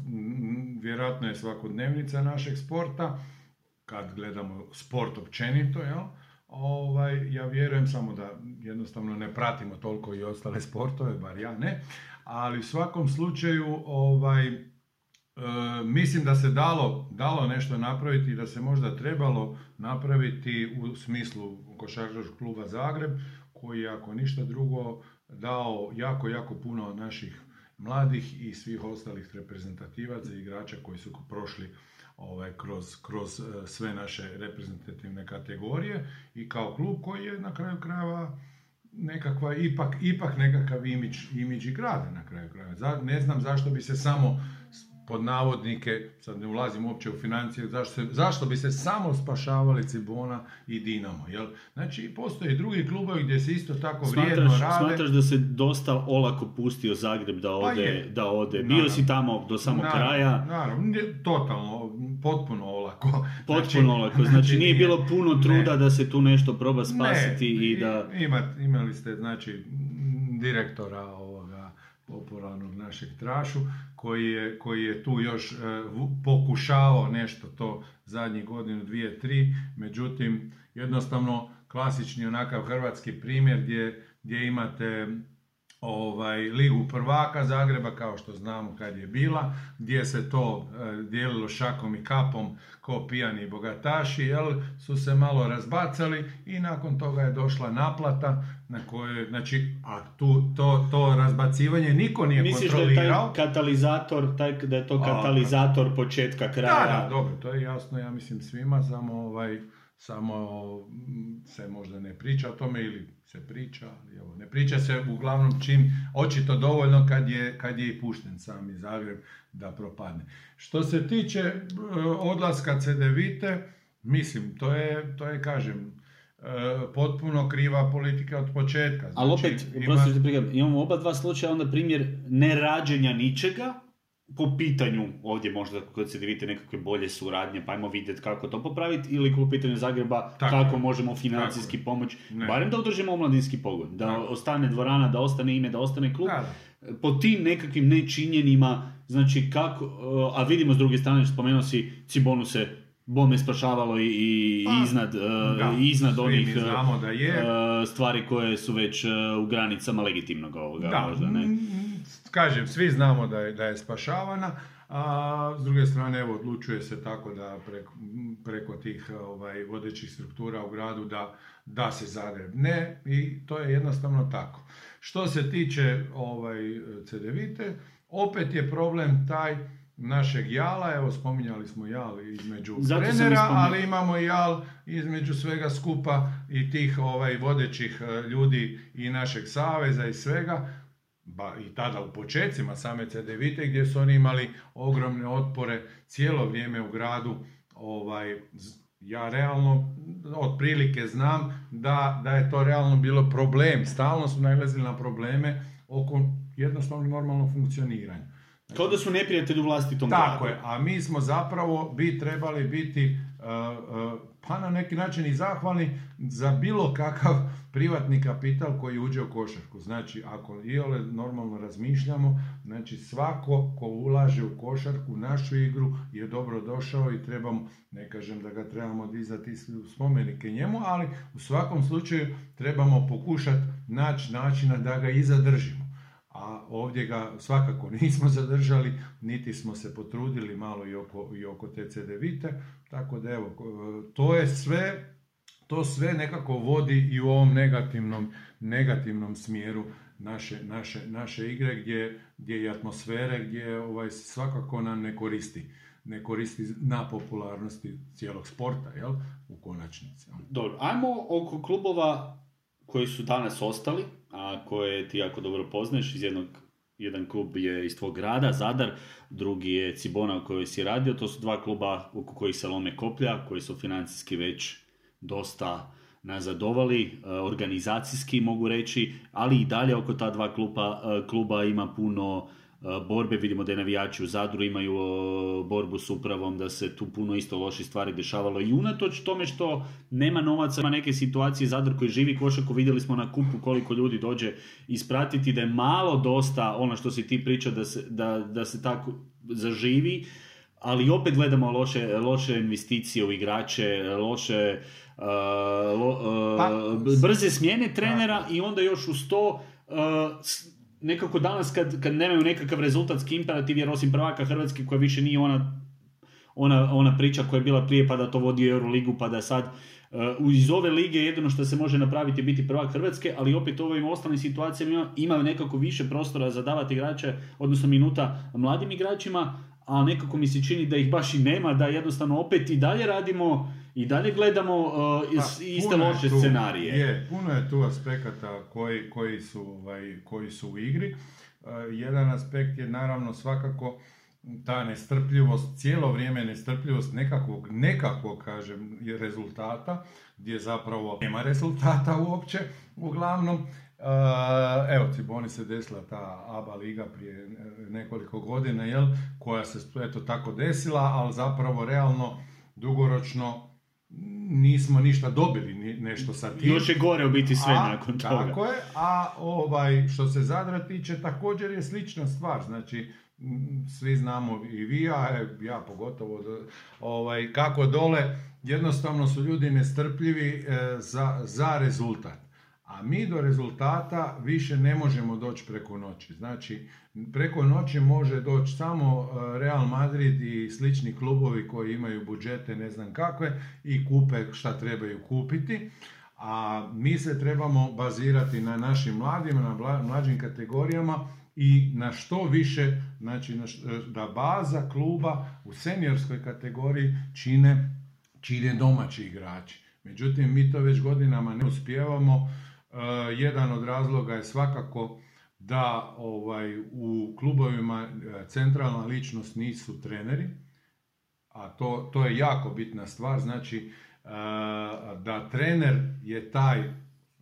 vjerojatno je svakodnevnica našeg sporta, kad gledamo sport općenito, jel? Ovaj, ja vjerujem samo da jednostavno ne pratimo toliko i ostale sportove, bar ja ne, ali u svakom slučaju ovaj, mislim da se dalo, dalo nešto napraviti i da se možda trebalo napraviti u smislu košarkaškog kluba Zagreb, koji ako ništa drugo dao jako, jako puno naših mladih i svih ostalih reprezentativaca i igrača koji su prošli ovaj, kroz, kroz e, sve naše reprezentativne kategorije i kao klub koji je na kraju krajeva nekakva, ipak, ipak nekakav imidž, imidž i grada na kraju krajeva. Ne znam zašto bi se samo pod navodnike, sad ne ulazim uopće u financije, zašto, zašto bi se samo spašavali Cibona i Dinamo, jel? Znači, postoje i drugi klubovi gdje se isto tako smatraš, vrijedno rade. Smatraš da se dosta olako pustio Zagreb da pa ode, pa da ode. Bio si tamo do samog kraja. Naravno, totalno, potpuno olako. Potpuno znači, olako, znači nije bilo puno truda da se tu nešto proba spasiti i da... Ima, imali ste, znači, direktora popularnog našeg Trašu, koji je, koji je tu još e, pokušavao nešto to zadnjih godinu, dvije, tri, međutim, jednostavno klasični onakav hrvatski primjer gdje, gdje imate ovaj, ligu prvaka Zagreba kao što znamo kad je bila, gdje se to e, dijelilo šakom i kapom ko pijani bogataši, jel, su se malo razbacali i nakon toga je došla naplata na kojoj, znači, a tu, to, to razbacivanje niko nije Misliš kontrolirao. da je taj katalizator, taj, da je to katalizator početka kraja? Da, da, dobro, to je jasno, ja mislim svima, samo ovaj, samo se možda ne priča o tome ili se priča, ali evo, ne priča se uglavnom čim, očito dovoljno kad je, kad je i pušten sami Zagreb da propadne. Što se tiče e, odlaska Cedevite, mislim, to je, to je kažem, e, potpuno kriva politika od početka. Znači, ali opet, ima... imamo oba dva slučaja, onda primjer nerađenja ničega, po pitanju ovdje možda kod se vidite nekakve bolje suradnje, pa ajmo vidjeti kako to popraviti, ili po pitanju Zagreba kako možemo financijski pomoći, barem da održimo omladinski pogon, da ostane dvorana, da ostane ime, da ostane klub. Po tim nekakvim nečinjenima, znači kako, a vidimo s druge strane, spomenuo si Cibonu se bome spašavalo i, i pa, iznad, da, iznad onih da je. stvari koje su već u granicama legitimnog ovoga. Da, možda, ne? Kažem, svi znamo da je, da je spašavana, a s druge strane evo odlučuje se tako da preko, preko tih ovaj, vodećih struktura u gradu da, da se Zagreb ne i to je jednostavno tako. Što se tiče ovaj, CDVite, opet je problem taj našeg jala, evo spominjali smo jal između Zato trenera, ali imamo jal između svega skupa i tih ovaj vodećih eh, ljudi i našeg saveza i svega ba, i tada u početcima same CDVite gdje su oni imali ogromne otpore cijelo vrijeme u gradu. Ovaj, ja realno otprilike znam da, da je to realno bilo problem. Stalno su nailazili na probleme oko jednostavno normalnog funkcioniranja. Kao da su neprijatelji u vlastitom Tako gradu. je, a mi smo zapravo bi trebali biti pa na neki način i zahvalni za bilo kakav privatni kapital koji uđe u košarku. Znači, ako iole normalno razmišljamo, znači svako ko ulaže u košarku, našu igru, je dobro došao i trebamo, ne kažem da ga trebamo dizati spomenike njemu, ali u svakom slučaju trebamo pokušati naći načina da ga i zadržimo a ovdje ga svakako nismo zadržali, niti smo se potrudili malo i oko, i oko te CDVite, tako da evo, to je sve, to sve nekako vodi i u ovom negativnom, negativnom smjeru naše, naše, naše igre gdje, gdje i atmosfere gdje ovaj, svakako nam ne koristi ne koristi na popularnosti cijelog sporta, jel? U konačnici. Dobro, ajmo oko klubova koji su danas ostali, a koje ti jako dobro poznaješ. Iz jednog jedan klub je iz tvog grada, Zadar, drugi je Cibona u kojoj si radio, to su dva kluba oko kojih se lome koplja, koji su financijski već dosta nazadovali, e, organizacijski mogu reći, ali i dalje oko ta dva kluba, e, kluba ima puno borbe, vidimo da je navijači u Zadru imaju e, borbu s upravom, da se tu puno isto loši stvari dešavalo. I unatoč tome što nema novaca, ima neke situacije Zadar koji živi košaku, vidjeli smo na kupu koliko ljudi dođe ispratiti, da je malo dosta ono što si ti pričao da se, da, da se tako zaživi, ali opet gledamo loše, loše investicije u igrače, loše uh, lo, brze smjene trenera i onda još uz to nekako danas kad, kad nemaju nekakav rezultatski imperativ, jer osim prvaka Hrvatske koja više nije ona, ona, ona priča koja je bila prije pa da to vodi Euroligu pa da sad uh, iz ove lige jedino što se može napraviti biti prvak Hrvatske, ali opet u ovim ostalim situacijama ima nekako više prostora za davati igrače, odnosno minuta mladim igračima, a nekako mi se čini da ih baš i nema, da jednostavno opet i dalje radimo i dalje gledamo uh, pa, iste loše tu, scenarije. Je, puno je tu aspekata koji, koji, su, ovaj, koji su u igri. Uh, jedan aspekt je naravno svakako ta nestrpljivost, cijelo vrijeme nestrpljivost nekakvog, nekakvog, kažem, rezultata, gdje zapravo nema rezultata uopće, uglavnom. Uh, evo, Ciboni se desila ta ABA liga prije nekoliko godina, jel, koja se eto tako desila, ali zapravo realno dugoročno nismo ništa dobili nešto sa tim. Još je gore u biti sve a, nakon toga. Tako je, a ovaj, što se Zadra tiče također je slična stvar, znači svi znamo i vi, ja, ja pogotovo, ovaj, kako dole jednostavno su ljudi nestrpljivi e, za, za rezultat. A mi do rezultata više ne možemo doći preko noći. Znači, preko noći može doći samo e, Real Madrid i slični klubovi koji imaju budžete ne znam kakve i kupe šta trebaju kupiti. A mi se trebamo bazirati na našim mladima, na mlađim kategorijama i na što više, znači da baza kluba u seniorskoj kategoriji čine, čine domaći igrači. Međutim, mi to već godinama ne uspijevamo. E, jedan od razloga je svakako da ovaj, u klubovima e, centralna ličnost nisu treneri, a to, to je jako bitna stvar, znači e, da trener je taj,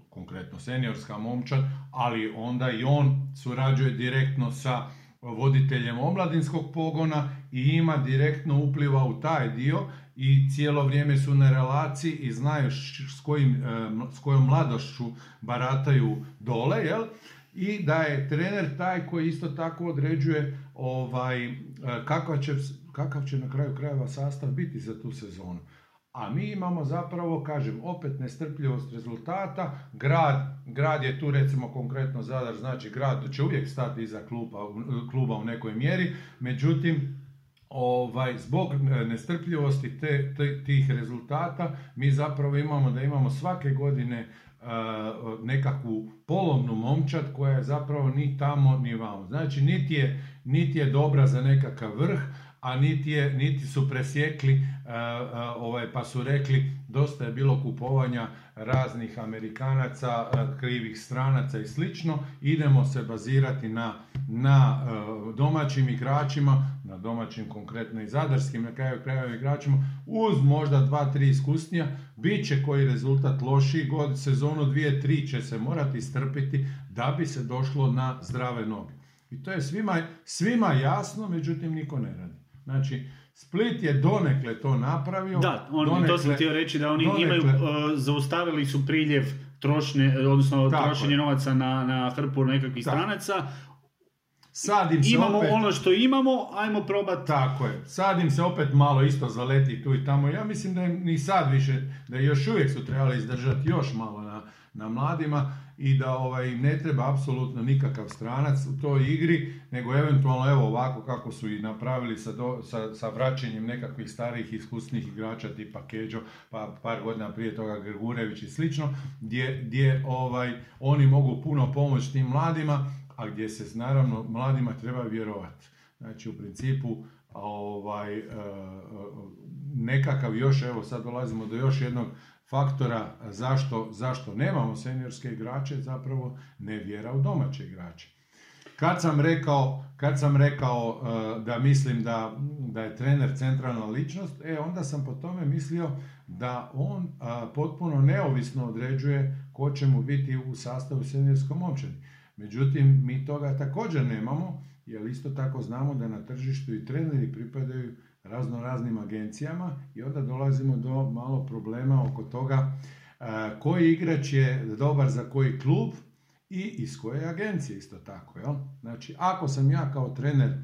konkretno seniorska momčad, ali onda i on surađuje direktno sa voditeljem omladinskog pogona i ima direktno upliva u taj dio i cijelo vrijeme su na relaciji i znaju s, kojim, e, s kojom mladošću barataju dole, jel? I da je trener taj koji isto tako određuje ovaj, e, kakav, će, kakav će na kraju krajeva sastav biti za tu sezonu. A mi imamo zapravo, kažem, opet nestrpljivost rezultata. Grad, grad je tu recimo konkretno Zadar, znači grad će uvijek stati iza kluba, kluba u nekoj mjeri, međutim, ovaj, zbog nestrpljivosti te, te, tih rezultata mi zapravo imamo da imamo svake godine nekakvu polovnu momčad koja je zapravo ni tamo ni vamo. Znači niti je, niti je dobra za nekakav vrh, a niti, je, niti su presjekli ovaj, pa su rekli dosta je bilo kupovanja raznih Amerikanaca, krivih stranaca i slično. Idemo se bazirati na, na domaćim igračima, na domaćim konkretno i zadarskim na kraju krajeva igračima, uz možda dva, tri iskusnija, bit će koji rezultat lošiji, god sezonu dvije, tri će se morati strpiti da bi se došlo na zdrave noge. I to je svima, svima jasno, međutim niko ne radi. Znači, Split je donekle to napravio. Da, on, donekle, to sam htio reći da oni imaju, uh, zaustavili su priljev trošne, odnosno trošenje novaca na, na hrpu nekakvih stranaca. Sad im se imamo opet, ono što imamo, ajmo probati. Tako je. Sad im se opet malo isto zaleti tu i tamo. Ja mislim da im ni sad više, da još uvijek su trebali izdržati još malo na, na mladima i da ovaj, ne treba apsolutno nikakav stranac u toj igri, nego eventualno evo ovako kako su i napravili sa, do, sa, sa vraćanjem nekakvih starih iskusnih igrača tipa Keđo, pa par godina prije toga Grgurević i slično, gdje, gdje ovaj, oni mogu puno pomoći tim mladima, a gdje se naravno mladima treba vjerovati. Znači u principu ovaj, e, e, nekakav još, evo sad dolazimo do još jednog faktora zašto, zašto nemamo seniorske igrače, zapravo ne vjera u domaće igrače. Kad sam rekao, kad sam rekao e, da mislim da, da je trener centralna ličnost, e, onda sam po tome mislio da on potpuno neovisno određuje ko će mu biti u sastavu seniorskom momčadi. Međutim, mi toga također nemamo, jer isto tako znamo da na tržištu i treneri pripadaju razno raznim agencijama i onda dolazimo do malo problema oko toga e, koji igrač je dobar za koji klub i iz koje agencije isto tako. Jel? Znači, ako sam ja kao trener e,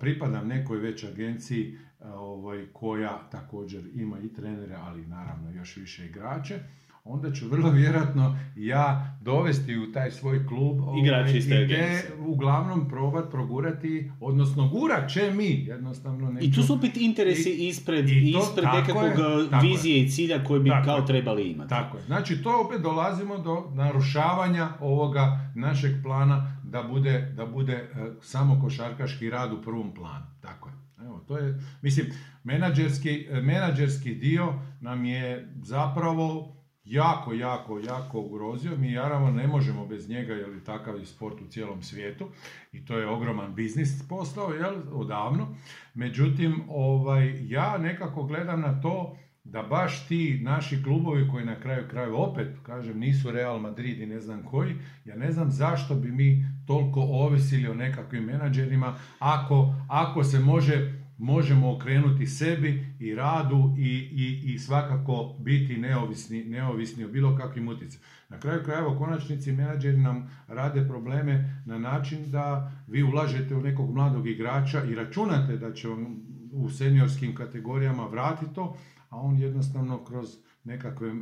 pripadam nekoj već agenciji e, ovaj, koja također ima i trenere, ali naravno još više igrače, onda ću vrlo vjerojatno ja dovesti u taj svoj klub Igrači ovaj, i te uglavnom probat progurati, odnosno gurat će mi jednostavno neki... I tu su opet interesi I, ispred, i to, ispred nekakvog uh, vizije i cilja koje bi kao trebali imati. Tako je. Znači to opet dolazimo do narušavanja ovoga našeg plana da bude, da bude uh, samo košarkaški rad u prvom planu. Tako je. Evo, to je, mislim, menadžerski, menadžerski dio nam je zapravo jako, jako, jako ugrozio. Mi naravno ne možemo bez njega, jer je takav je sport u cijelom svijetu i to je ogroman biznis postao, jel, odavno. Međutim, ovaj, ja nekako gledam na to da baš ti naši klubovi koji na kraju kraju opet, kažem, nisu Real Madrid i ne znam koji, ja ne znam zašto bi mi toliko ovisili o nekakvim menadžerima ako, ako se može možemo okrenuti sebi i radu i, i, i svakako biti neovisni, neovisni o bilo kakvim utjecajima. Na kraju krajeva u konačnici menadžeri nam rade probleme na način da vi ulažete u nekog mladog igrača i računate da će vam u seniorskim kategorijama vratiti to, a on jednostavno kroz nekakve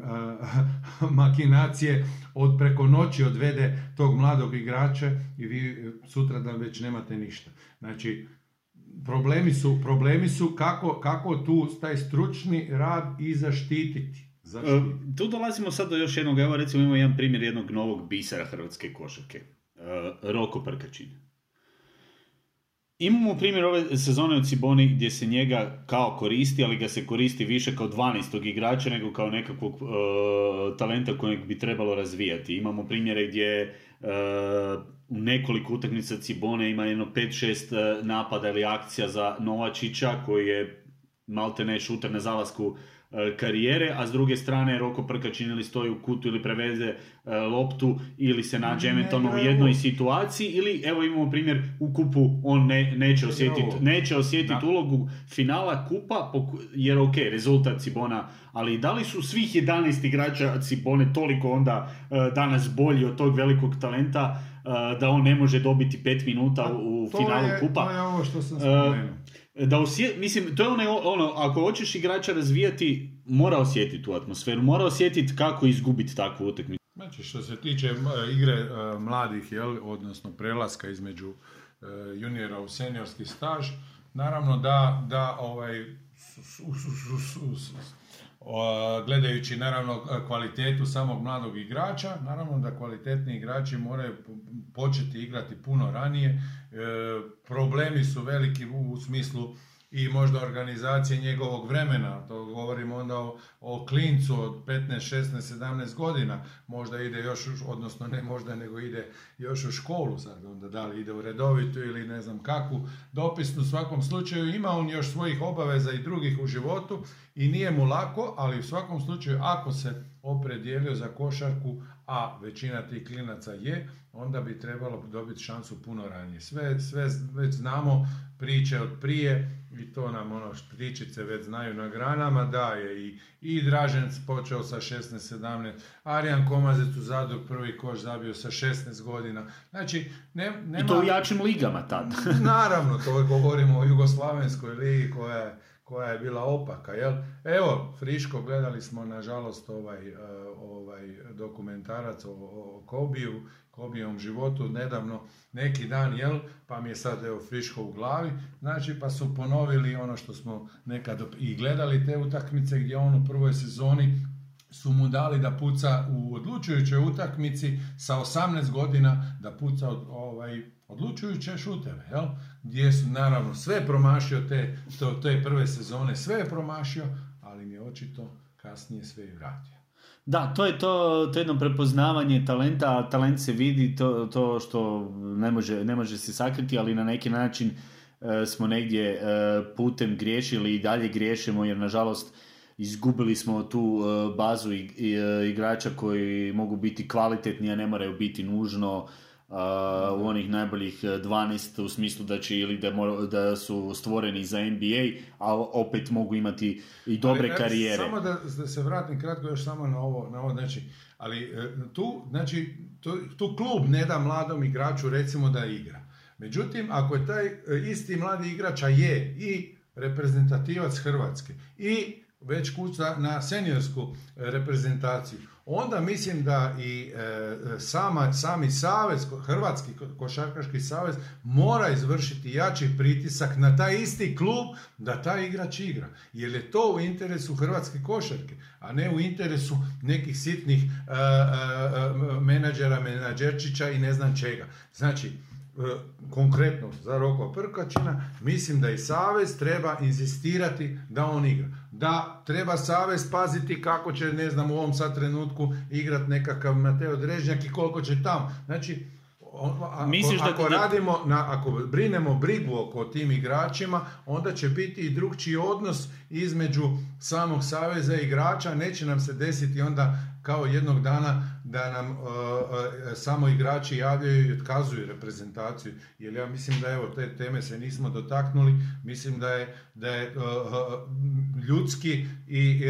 makinacije od preko noći odvede tog mladog igrača i vi sutra dan već nemate ništa. Znači, problemi su, problemi su kako, kako tu taj stručni rad i zaštititi. zaštititi. E, tu dolazimo sad do još jednog, evo recimo imamo jedan primjer jednog novog bisera hrvatske košarke. Uh, Roko Prkačin. Imamo primjer ove sezone od Ciboni gdje se njega kao koristi, ali ga se koristi više kao 12. igrača nego kao nekakvog uh, talenta kojeg bi trebalo razvijati. Imamo primjere gdje u nekoliko utakmica Cibone ima jedno 5-6 napada ili akcija za Novačića koji je malte ne šuter na zalasku E, karijere, a s druge strane Roko Prkačin ili stoji u kutu ili preveze e, loptu ili se nađe eventualno u jednoj situaciji ili evo imamo primjer u kupu on ne, neće osjetiti neće osjetiti ulogu finala kupa jer ok, rezultat Cibona ali da li su svih 11 igrača Cibone toliko onda e, danas bolji od tog velikog talenta da on ne može dobiti 5 minuta u finalu kupa. To je ovo što sam spomenuo da osje, mislim, to je ono, ono, ako hoćeš igrača razvijati, mora osjetiti tu atmosferu, mora osjetiti kako izgubiti takvu utakmicu. Znači, što se tiče igre uh, mladih, jel, odnosno prelaska između uh, juniora u seniorski staž, naravno da, da ovaj, gledajući naravno kvalitetu samog mladog igrača, naravno da kvalitetni igrači moraju početi igrati puno ranije. E, problemi su veliki u, smislu i možda organizacije njegovog vremena. To govorimo onda o, o klincu od 15, 16, 17 godina. Možda ide još, odnosno ne možda, nego ide još u školu sad. Onda da li ide u redovitu ili ne znam kakvu dopisnu. U svakom slučaju ima on još svojih obaveza i drugih u životu i nije mu lako, ali u svakom slučaju ako se opredijelio za košarku, a većina tih klinaca je, onda bi trebalo dobiti šansu puno ranije. Sve, sve već znamo priče od prije i to nam ono pričice već znaju na granama, da je i, i Dražen počeo sa 16-17, Arijan Komazec u Zadru prvi koš zabio sa 16 godina. Znači, ne, nema... I to u jačim ligama tad. Naravno, to govorimo o Jugoslavenskoj ligi koja je koja je bila opaka, jel? Evo, friško gledali smo, nažalost, ovaj, e, ovaj dokumentarac o, o Kobiju, Kobijevom životu, nedavno, neki dan, jel? Pa mi je sad, evo, friško u glavi. Znači, pa su ponovili ono što smo nekad i gledali te utakmice gdje on u prvoj sezoni su mu dali da puca u odlučujućoj utakmici sa 18 godina da puca ovaj, odlučujuće šuteve, jel? gdje su naravno sve promašio te, to, te prve sezone, sve je promašio, ali mi je očito kasnije sve i vratio. Da, to je to, to jedno prepoznavanje talenta, a talent se vidi, to, to što ne može, ne može se sakriti, ali na neki način e, smo negdje e, putem griješili i dalje griješimo, jer nažalost izgubili smo tu e, bazu igrača koji mogu biti kvalitetni, a ne moraju biti nužno u onih najboljih 12 e, u smislu da će ili da, da su stvoreni za NBA, a opet mogu imati i dobre ali, karijere. Samo da, da, se vratim kratko još samo na ovo, na ovo znači, ali e, tu, znači, tu, tu klub ne da mladom igraču recimo da igra. Međutim, ako je taj e, isti mladi igrač, a je i reprezentativac Hrvatske i već kuća na seniorsku reprezentaciju, onda mislim da i e, sama, sami savez, Hrvatski košarkaški savez mora izvršiti jači pritisak na taj isti klub da taj igrač igra. Jer je to u interesu Hrvatske košarke, a ne u interesu nekih sitnih e, e, menadžera, menadžerčića i ne znam čega. Znači, konkretno za Roko Prkačina, mislim da i Savez treba inzistirati da on igra da treba Savez paziti kako će, ne znam, u ovom sad trenutku igrat nekakav Mateo Drežnjak i koliko će tamo. Znači, ako, ako radimo, na, ako brinemo brigu oko tim igračima, onda će biti i drugčiji odnos između samog saveza i igrača. Neće nam se desiti onda kao jednog dana da nam uh, uh, samo igrači javljaju i otkazuju reprezentaciju. Jer ja mislim da evo te teme se nismo dotaknuli. Mislim da je, da je uh, ljudski i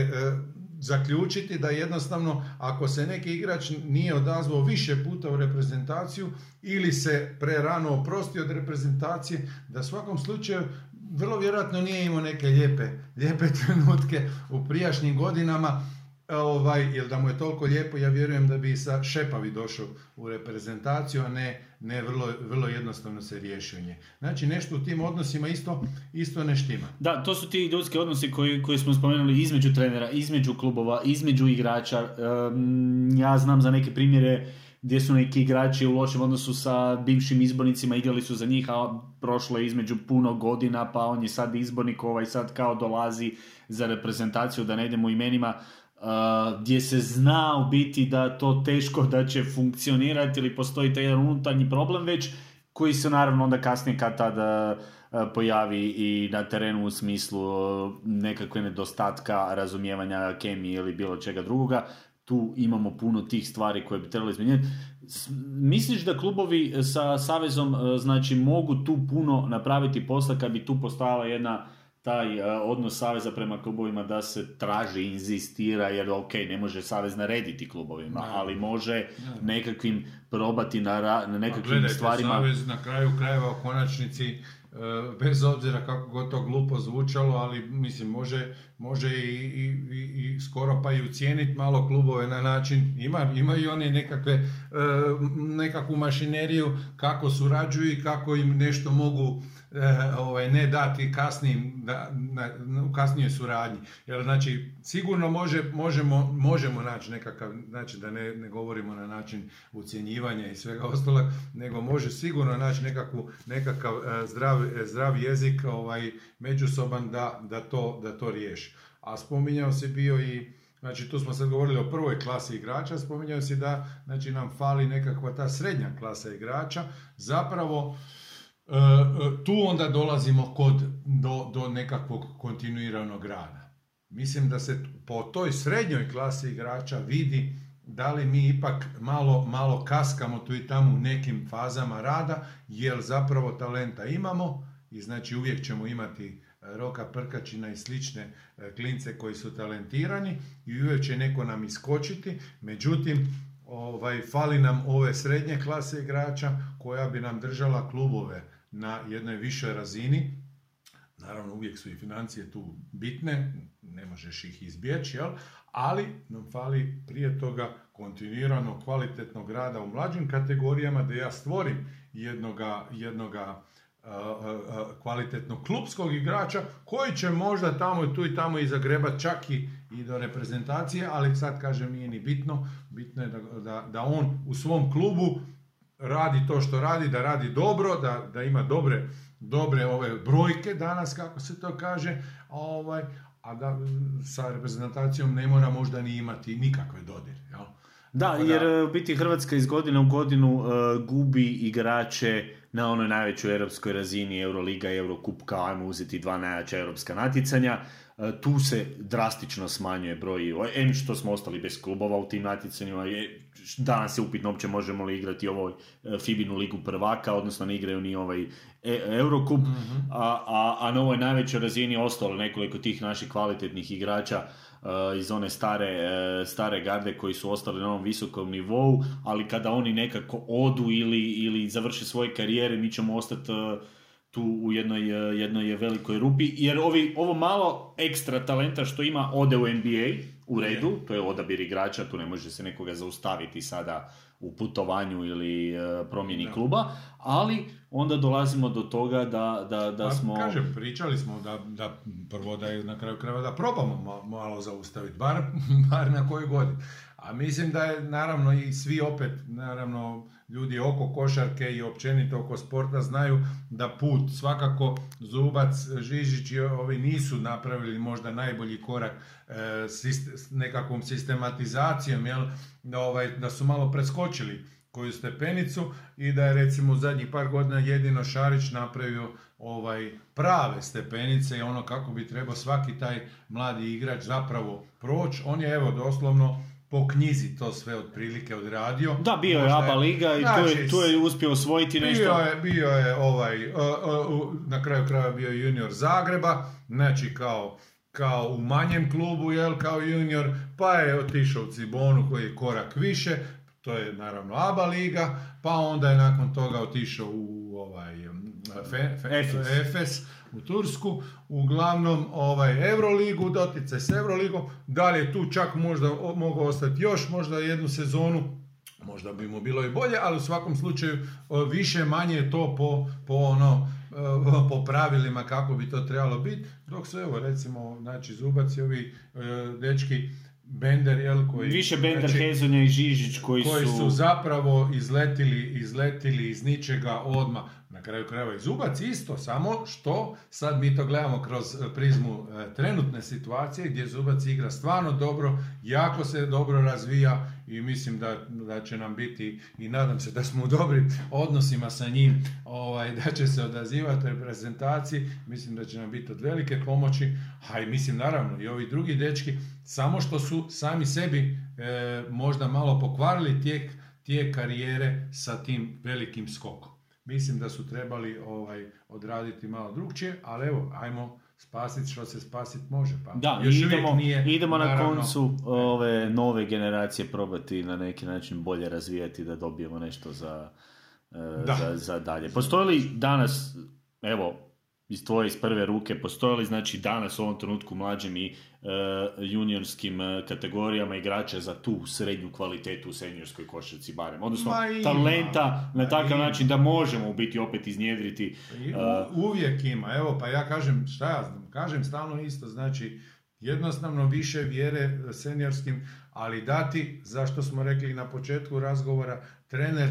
zaključiti da jednostavno ako se neki igrač nije odazvao više puta u reprezentaciju ili se prerano oprosti od reprezentacije, da u svakom slučaju vrlo vjerojatno nije imao neke lijepe, lijepe trenutke u prijašnjim godinama ovaj, jer da mu je toliko lijepo, ja vjerujem da bi sa Šepavi došao u reprezentaciju, a ne, ne vrlo, vrlo jednostavno se riješio nje. Znači nešto u tim odnosima isto, isto ne štima. Da, to su ti ljudski odnosi koji, koji smo spomenuli između trenera, između klubova, između igrača. ja znam za neke primjere gdje su neki igrači u lošem odnosu sa bivšim izbornicima, igrali su za njih, a prošlo je između puno godina, pa on je sad izbornik, ovaj sad kao dolazi za reprezentaciju, da ne idemo imenima, gdje se zna u biti da to teško da će funkcionirati ili postoji taj jedan unutarnji problem već koji se naravno onda kasnije kad tada pojavi i na terenu u smislu nekakve nedostatka razumijevanja kemije ili bilo čega drugoga. Tu imamo puno tih stvari koje bi trebali izmijeniti. Misliš da klubovi sa Savezom znači mogu tu puno napraviti posla kad bi tu postala jedna taj e, odnos Saveza prema klubovima da se traži, inzistira, jer ok, ne može Savez narediti klubovima, ali može nekakvim probati na, na nekakvim stvarima. Savez na kraju krajeva u konačnici e, bez obzira kako god to glupo zvučalo, ali mislim može, može i, i, i, skoro pa i ucijeniti malo klubove na način, ima, imaju oni nekakve, e, nekakvu mašineriju kako surađuju i kako im nešto mogu ovaj, ne dati kasnijim, da, na, u kasnijoj suradnji. Jer znači, sigurno može, možemo, možemo naći nekakav, znači da ne, ne govorimo na način ucjenjivanja i svega ostalog, nego može sigurno naći nekakvu, nekakav e, zdrav, e, zdrav jezik ovaj, međusoban da, da, to, da to riješi. A spominjao se bio i Znači, tu smo sad govorili o prvoj klasi igrača, spominjao se da znači, nam fali nekakva ta srednja klasa igrača. Zapravo, E, e, tu onda dolazimo kod, do, do nekakvog kontinuiranog rada. Mislim da se po toj srednjoj klasi igrača vidi da li mi ipak malo, malo kaskamo tu i tamo u nekim fazama rada, jer zapravo talenta imamo i znači uvijek ćemo imati e, Roka Prkačina i slične klince koji su talentirani i uvijek će neko nam iskočiti, međutim ovaj, fali nam ove srednje klase igrača koja bi nam držala klubove na jednoj višoj razini. Naravno, uvijek su i financije tu bitne, ne možeš ih izbjeći, jel? ali nam fali prije toga kontinuirano kvalitetnog rada u mlađim kategorijama da ja stvorim jednoga, jednoga kvalitetnog klubskog igrača koji će možda tamo i tu i tamo i zagrebat čak i, i do reprezentacije, ali sad kažem nije ni bitno, bitno je da, da, da on u svom klubu radi to što radi, da radi dobro, da, da ima dobre, dobre ove brojke danas, kako se to kaže, ovaj, a da sa reprezentacijom ne mora možda ni imati nikakve dodir. Jel? Da, jer u biti Hrvatska iz godine u godinu uh, gubi igrače na onoj najvećoj europskoj razini Euroliga i Eurocup kao ajmo uzeti dva najjača europska natjecanja. E, tu se drastično smanjuje broj, em što smo ostali bez klubova u tim natjecanjima, danas je upitno uopće možemo li igrati ovoj e, Fibinu ligu prvaka, odnosno ne igraju ni ovaj e, Eurocup, mhm. a, a, a na ovoj najvećoj razini ostalo nekoliko tih naših kvalitetnih igrača iz one stare, stare garde koji su ostali na ovom visokom nivou, ali kada oni nekako odu ili, ili završe svoje karijere, mi ćemo ostati tu u jednoj, jednoj velikoj rupi, jer ovi, ovo malo ekstra talenta što ima ode u NBA, u redu, to je odabir igrača, tu ne može se nekoga zaustaviti sada u putovanju ili e, promjeni kluba, ali onda dolazimo do toga da, da, da pa, smo... Kažem, pričali smo da, da prvo da je na kraju krajeva da probamo malo zaustaviti, bar, bar na kojoj godini. A mislim da je naravno i svi opet, naravno ljudi oko košarke i općenito oko sporta znaju da put svakako Zubac, Žižić i ovi nisu napravili možda najbolji korak e, s nekakvom sistematizacijom, jel, da, ovaj, da su malo preskočili koju stepenicu i da je recimo u zadnjih par godina jedino Šarić napravio ovaj prave stepenice i ono kako bi trebao svaki taj mladi igrač zapravo proći. On je evo doslovno po knjizi to sve otprilike odradio. Da, bio je ABA liga i tu, je, znači, tu je uspio osvojiti nešto. Bio je, bio je ovaj, uh, uh, na kraju kraja bio je junior Zagreba, znači kao, kao u manjem klubu, jel, kao junior, pa je otišao u Cibonu koji je korak više, to je naravno ABA liga, pa onda je nakon toga otišao u ovaj, Efes. U Tursku, uglavnom ovaj, Euroligu, doticaj s Euroligom, da li je tu čak možda mogao ostati još, možda jednu sezonu, možda bi mu bilo i bolje, ali u svakom slučaju više manje je to po, po ono po pravilima kako bi to trebalo biti, dok su evo recimo znači Zubac i ovi e, dečki Bender, jel, koji... Više Bender, znači, Hezonja i Žižić koji, koji su... zapravo izletili, izletili iz ničega odmah. Kraju krajeva i Zubac isto, samo što sad mi to gledamo kroz e, prizmu e, trenutne situacije gdje Zubac igra stvarno dobro, jako se dobro razvija i mislim da, da će nam biti i nadam se da smo u dobrim odnosima sa njim, ovaj, da će se odazivati reprezentaciji, mislim da će nam biti od velike pomoći, a i mislim naravno i ovi drugi dečki, samo što su sami sebi e, možda malo pokvarili tijek, tijek karijere sa tim velikim skokom. Mislim da su trebali ovaj odraditi malo drugčije, ali evo, ajmo spasiti što se spasiti može. Pa da, još idemo, nije, idemo na koncu ove nove generacije probati na neki način bolje razvijati da dobijemo nešto za, e, za, za dalje. Postoji li danas, evo, iz tvoje iz prve ruke, postoje li znači danas u ovom trenutku mlađim i juniorskim uh, kategorijama igrača za tu srednju kvalitetu u seniorskoj košarci barem? Odnosno talenta na takav način da možemo u biti opet iznjedriti. Uh, uvijek ima, evo pa ja kažem šta ja znam, kažem stalno isto, znači jednostavno više vjere seniorskim, ali dati, zašto smo rekli na početku razgovora, trener,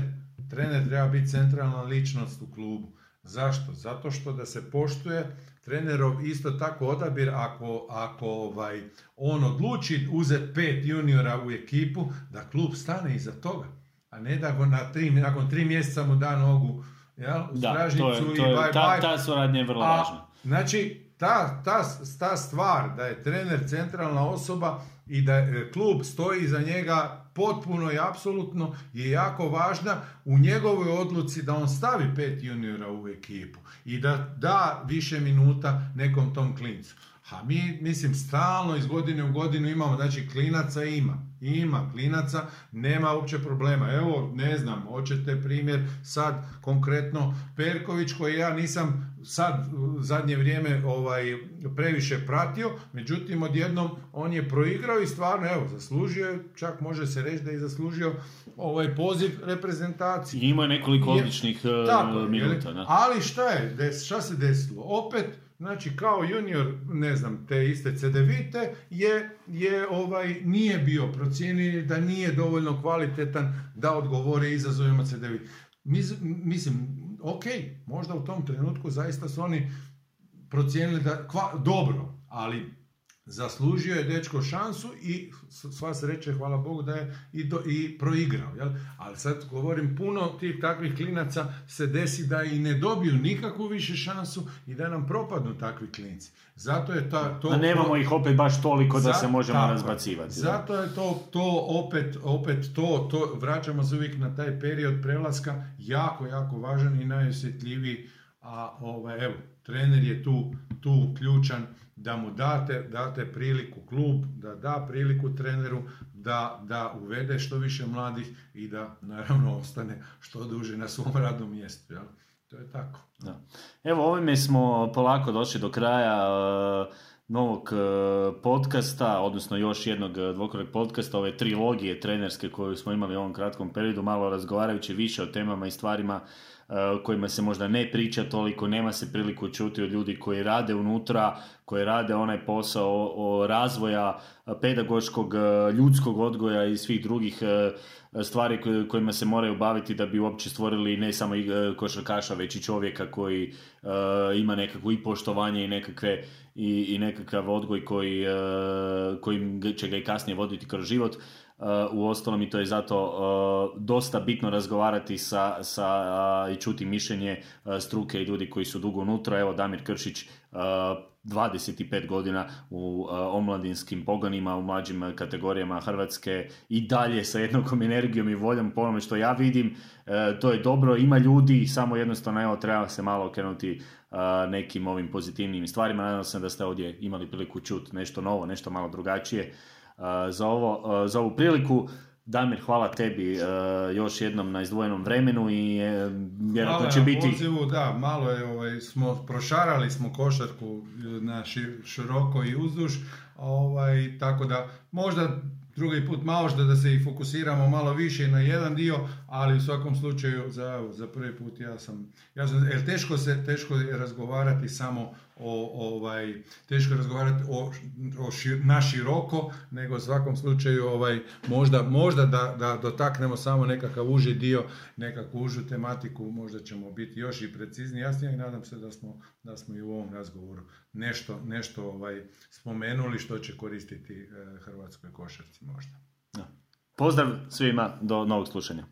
trener treba biti centralna ličnost u klubu Zašto? Zato što da se poštuje trenerov isto tako odabir ako, ako ovaj, on odluči uzeti pet juniora u ekipu, da klub stane iza toga. A ne da go na tri, nakon tri mjeseca mu da nogu jel, u da, stražnicu to je, to je, i bye, ta, ta suradnja je vrlo važna. Znači, ta, ta, ta stvar da je trener centralna osoba i da e, klub stoji iza njega potpuno i apsolutno je jako važna u njegovoj odluci da on stavi pet juniora u ekipu i da da više minuta nekom tom klincu. A mi, mislim, stalno iz godine u godinu imamo, znači klinaca ima, ima klinaca, nema uopće problema. Evo, ne znam, hoćete primjer sad konkretno Perković koji ja nisam sad u zadnje vrijeme ovaj previše pratio, međutim odjednom on je proigrao i stvarno evo zaslužio je, čak može se reći da je zaslužio ovaj poziv reprezentacije. I ima nekoliko odličnih uh, minuta. Ali šta je, šta se desilo? Opet Znači kao junior, ne znam, te iste CDVite je, je ovaj, nije bio procijenjen da nije dovoljno kvalitetan da odgovori izazovima CDV. Mislim, ok, možda u tom trenutku zaista su oni procijenili da dobro, ali zaslužio je dečko šansu i sva sreća, hvala Bogu, da je i, do, i proigrao. Jel? Ali sad govorim, puno tih takvih klinaca se desi da i ne dobiju nikakvu više šansu i da nam propadnu takvi klinci. Zato je ta, to... A nemamo ih opet baš toliko da se možemo tako, razbacivati. Zato je to, to opet, opet to, to, vraćamo se uvijek na taj period prelaska, jako, jako važan i najosjetljiviji, a ovaj, evo, trener je tu, tu ključan da mu date, date priliku klub, da da priliku treneru, da, da uvede što više mladih i da naravno ostane što duže na svom radnom mjestu. Jel? To je tako. Da. Evo ovime smo polako došli do kraja novog uh, podcasta, odnosno još jednog uh, dvokorog podcasta, ove trilogije trenerske koju smo imali u ovom kratkom periodu, malo razgovarajući više o temama i stvarima o kojima se možda ne priča toliko, nema se priliku čuti od ljudi koji rade unutra, koji rade onaj posao o razvoja pedagoškog, ljudskog odgoja i svih drugih stvari kojima se moraju baviti da bi uopće stvorili ne samo i košarkaša, već i čovjeka koji ima nekakvo i poštovanje i nekakve i, i nekakav odgoj koji, kojim će ga i kasnije voditi kroz život. U ostalom i to je zato dosta bitno razgovarati sa, sa i čuti mišljenje struke i ljudi koji su dugo unutra. Evo Damir Kršić 25 godina u omladinskim pogonima, u mlađim kategorijama Hrvatske i dalje sa jednakom energijom i voljom po onome što ja vidim. E, to je dobro, ima ljudi, samo jednostavno evo, treba se malo okrenuti nekim ovim pozitivnim stvarima. Nadam se da ste ovdje imali priliku čuti nešto novo, nešto malo drugačije za, ovo, za ovu priliku. Damir, hvala tebi uh, još jednom na izdvojenom vremenu i uh, vjerojatno će na biti... Pozivu, da, malo je, ovaj, smo, prošarali smo košarku na široko i uzduž, ovaj, tako da možda drugi put malo što da se i fokusiramo malo više na jedan dio, ali u svakom slučaju za, za prvi put ja sam, ja sam, jer teško se, teško je razgovarati samo o, ovaj, teško razgovarati o, o šir, na široko, nego u svakom slučaju ovaj, možda, možda da, da dotaknemo samo nekakav uži dio, nekakvu užu tematiku, možda ćemo biti još i precizniji, jasnije i nadam se da smo, da smo i u ovom razgovoru nešto, nešto ovaj, spomenuli što će koristiti eh, Hrvatskoj košarci možda. Pozdrav svima, do novog slušanja.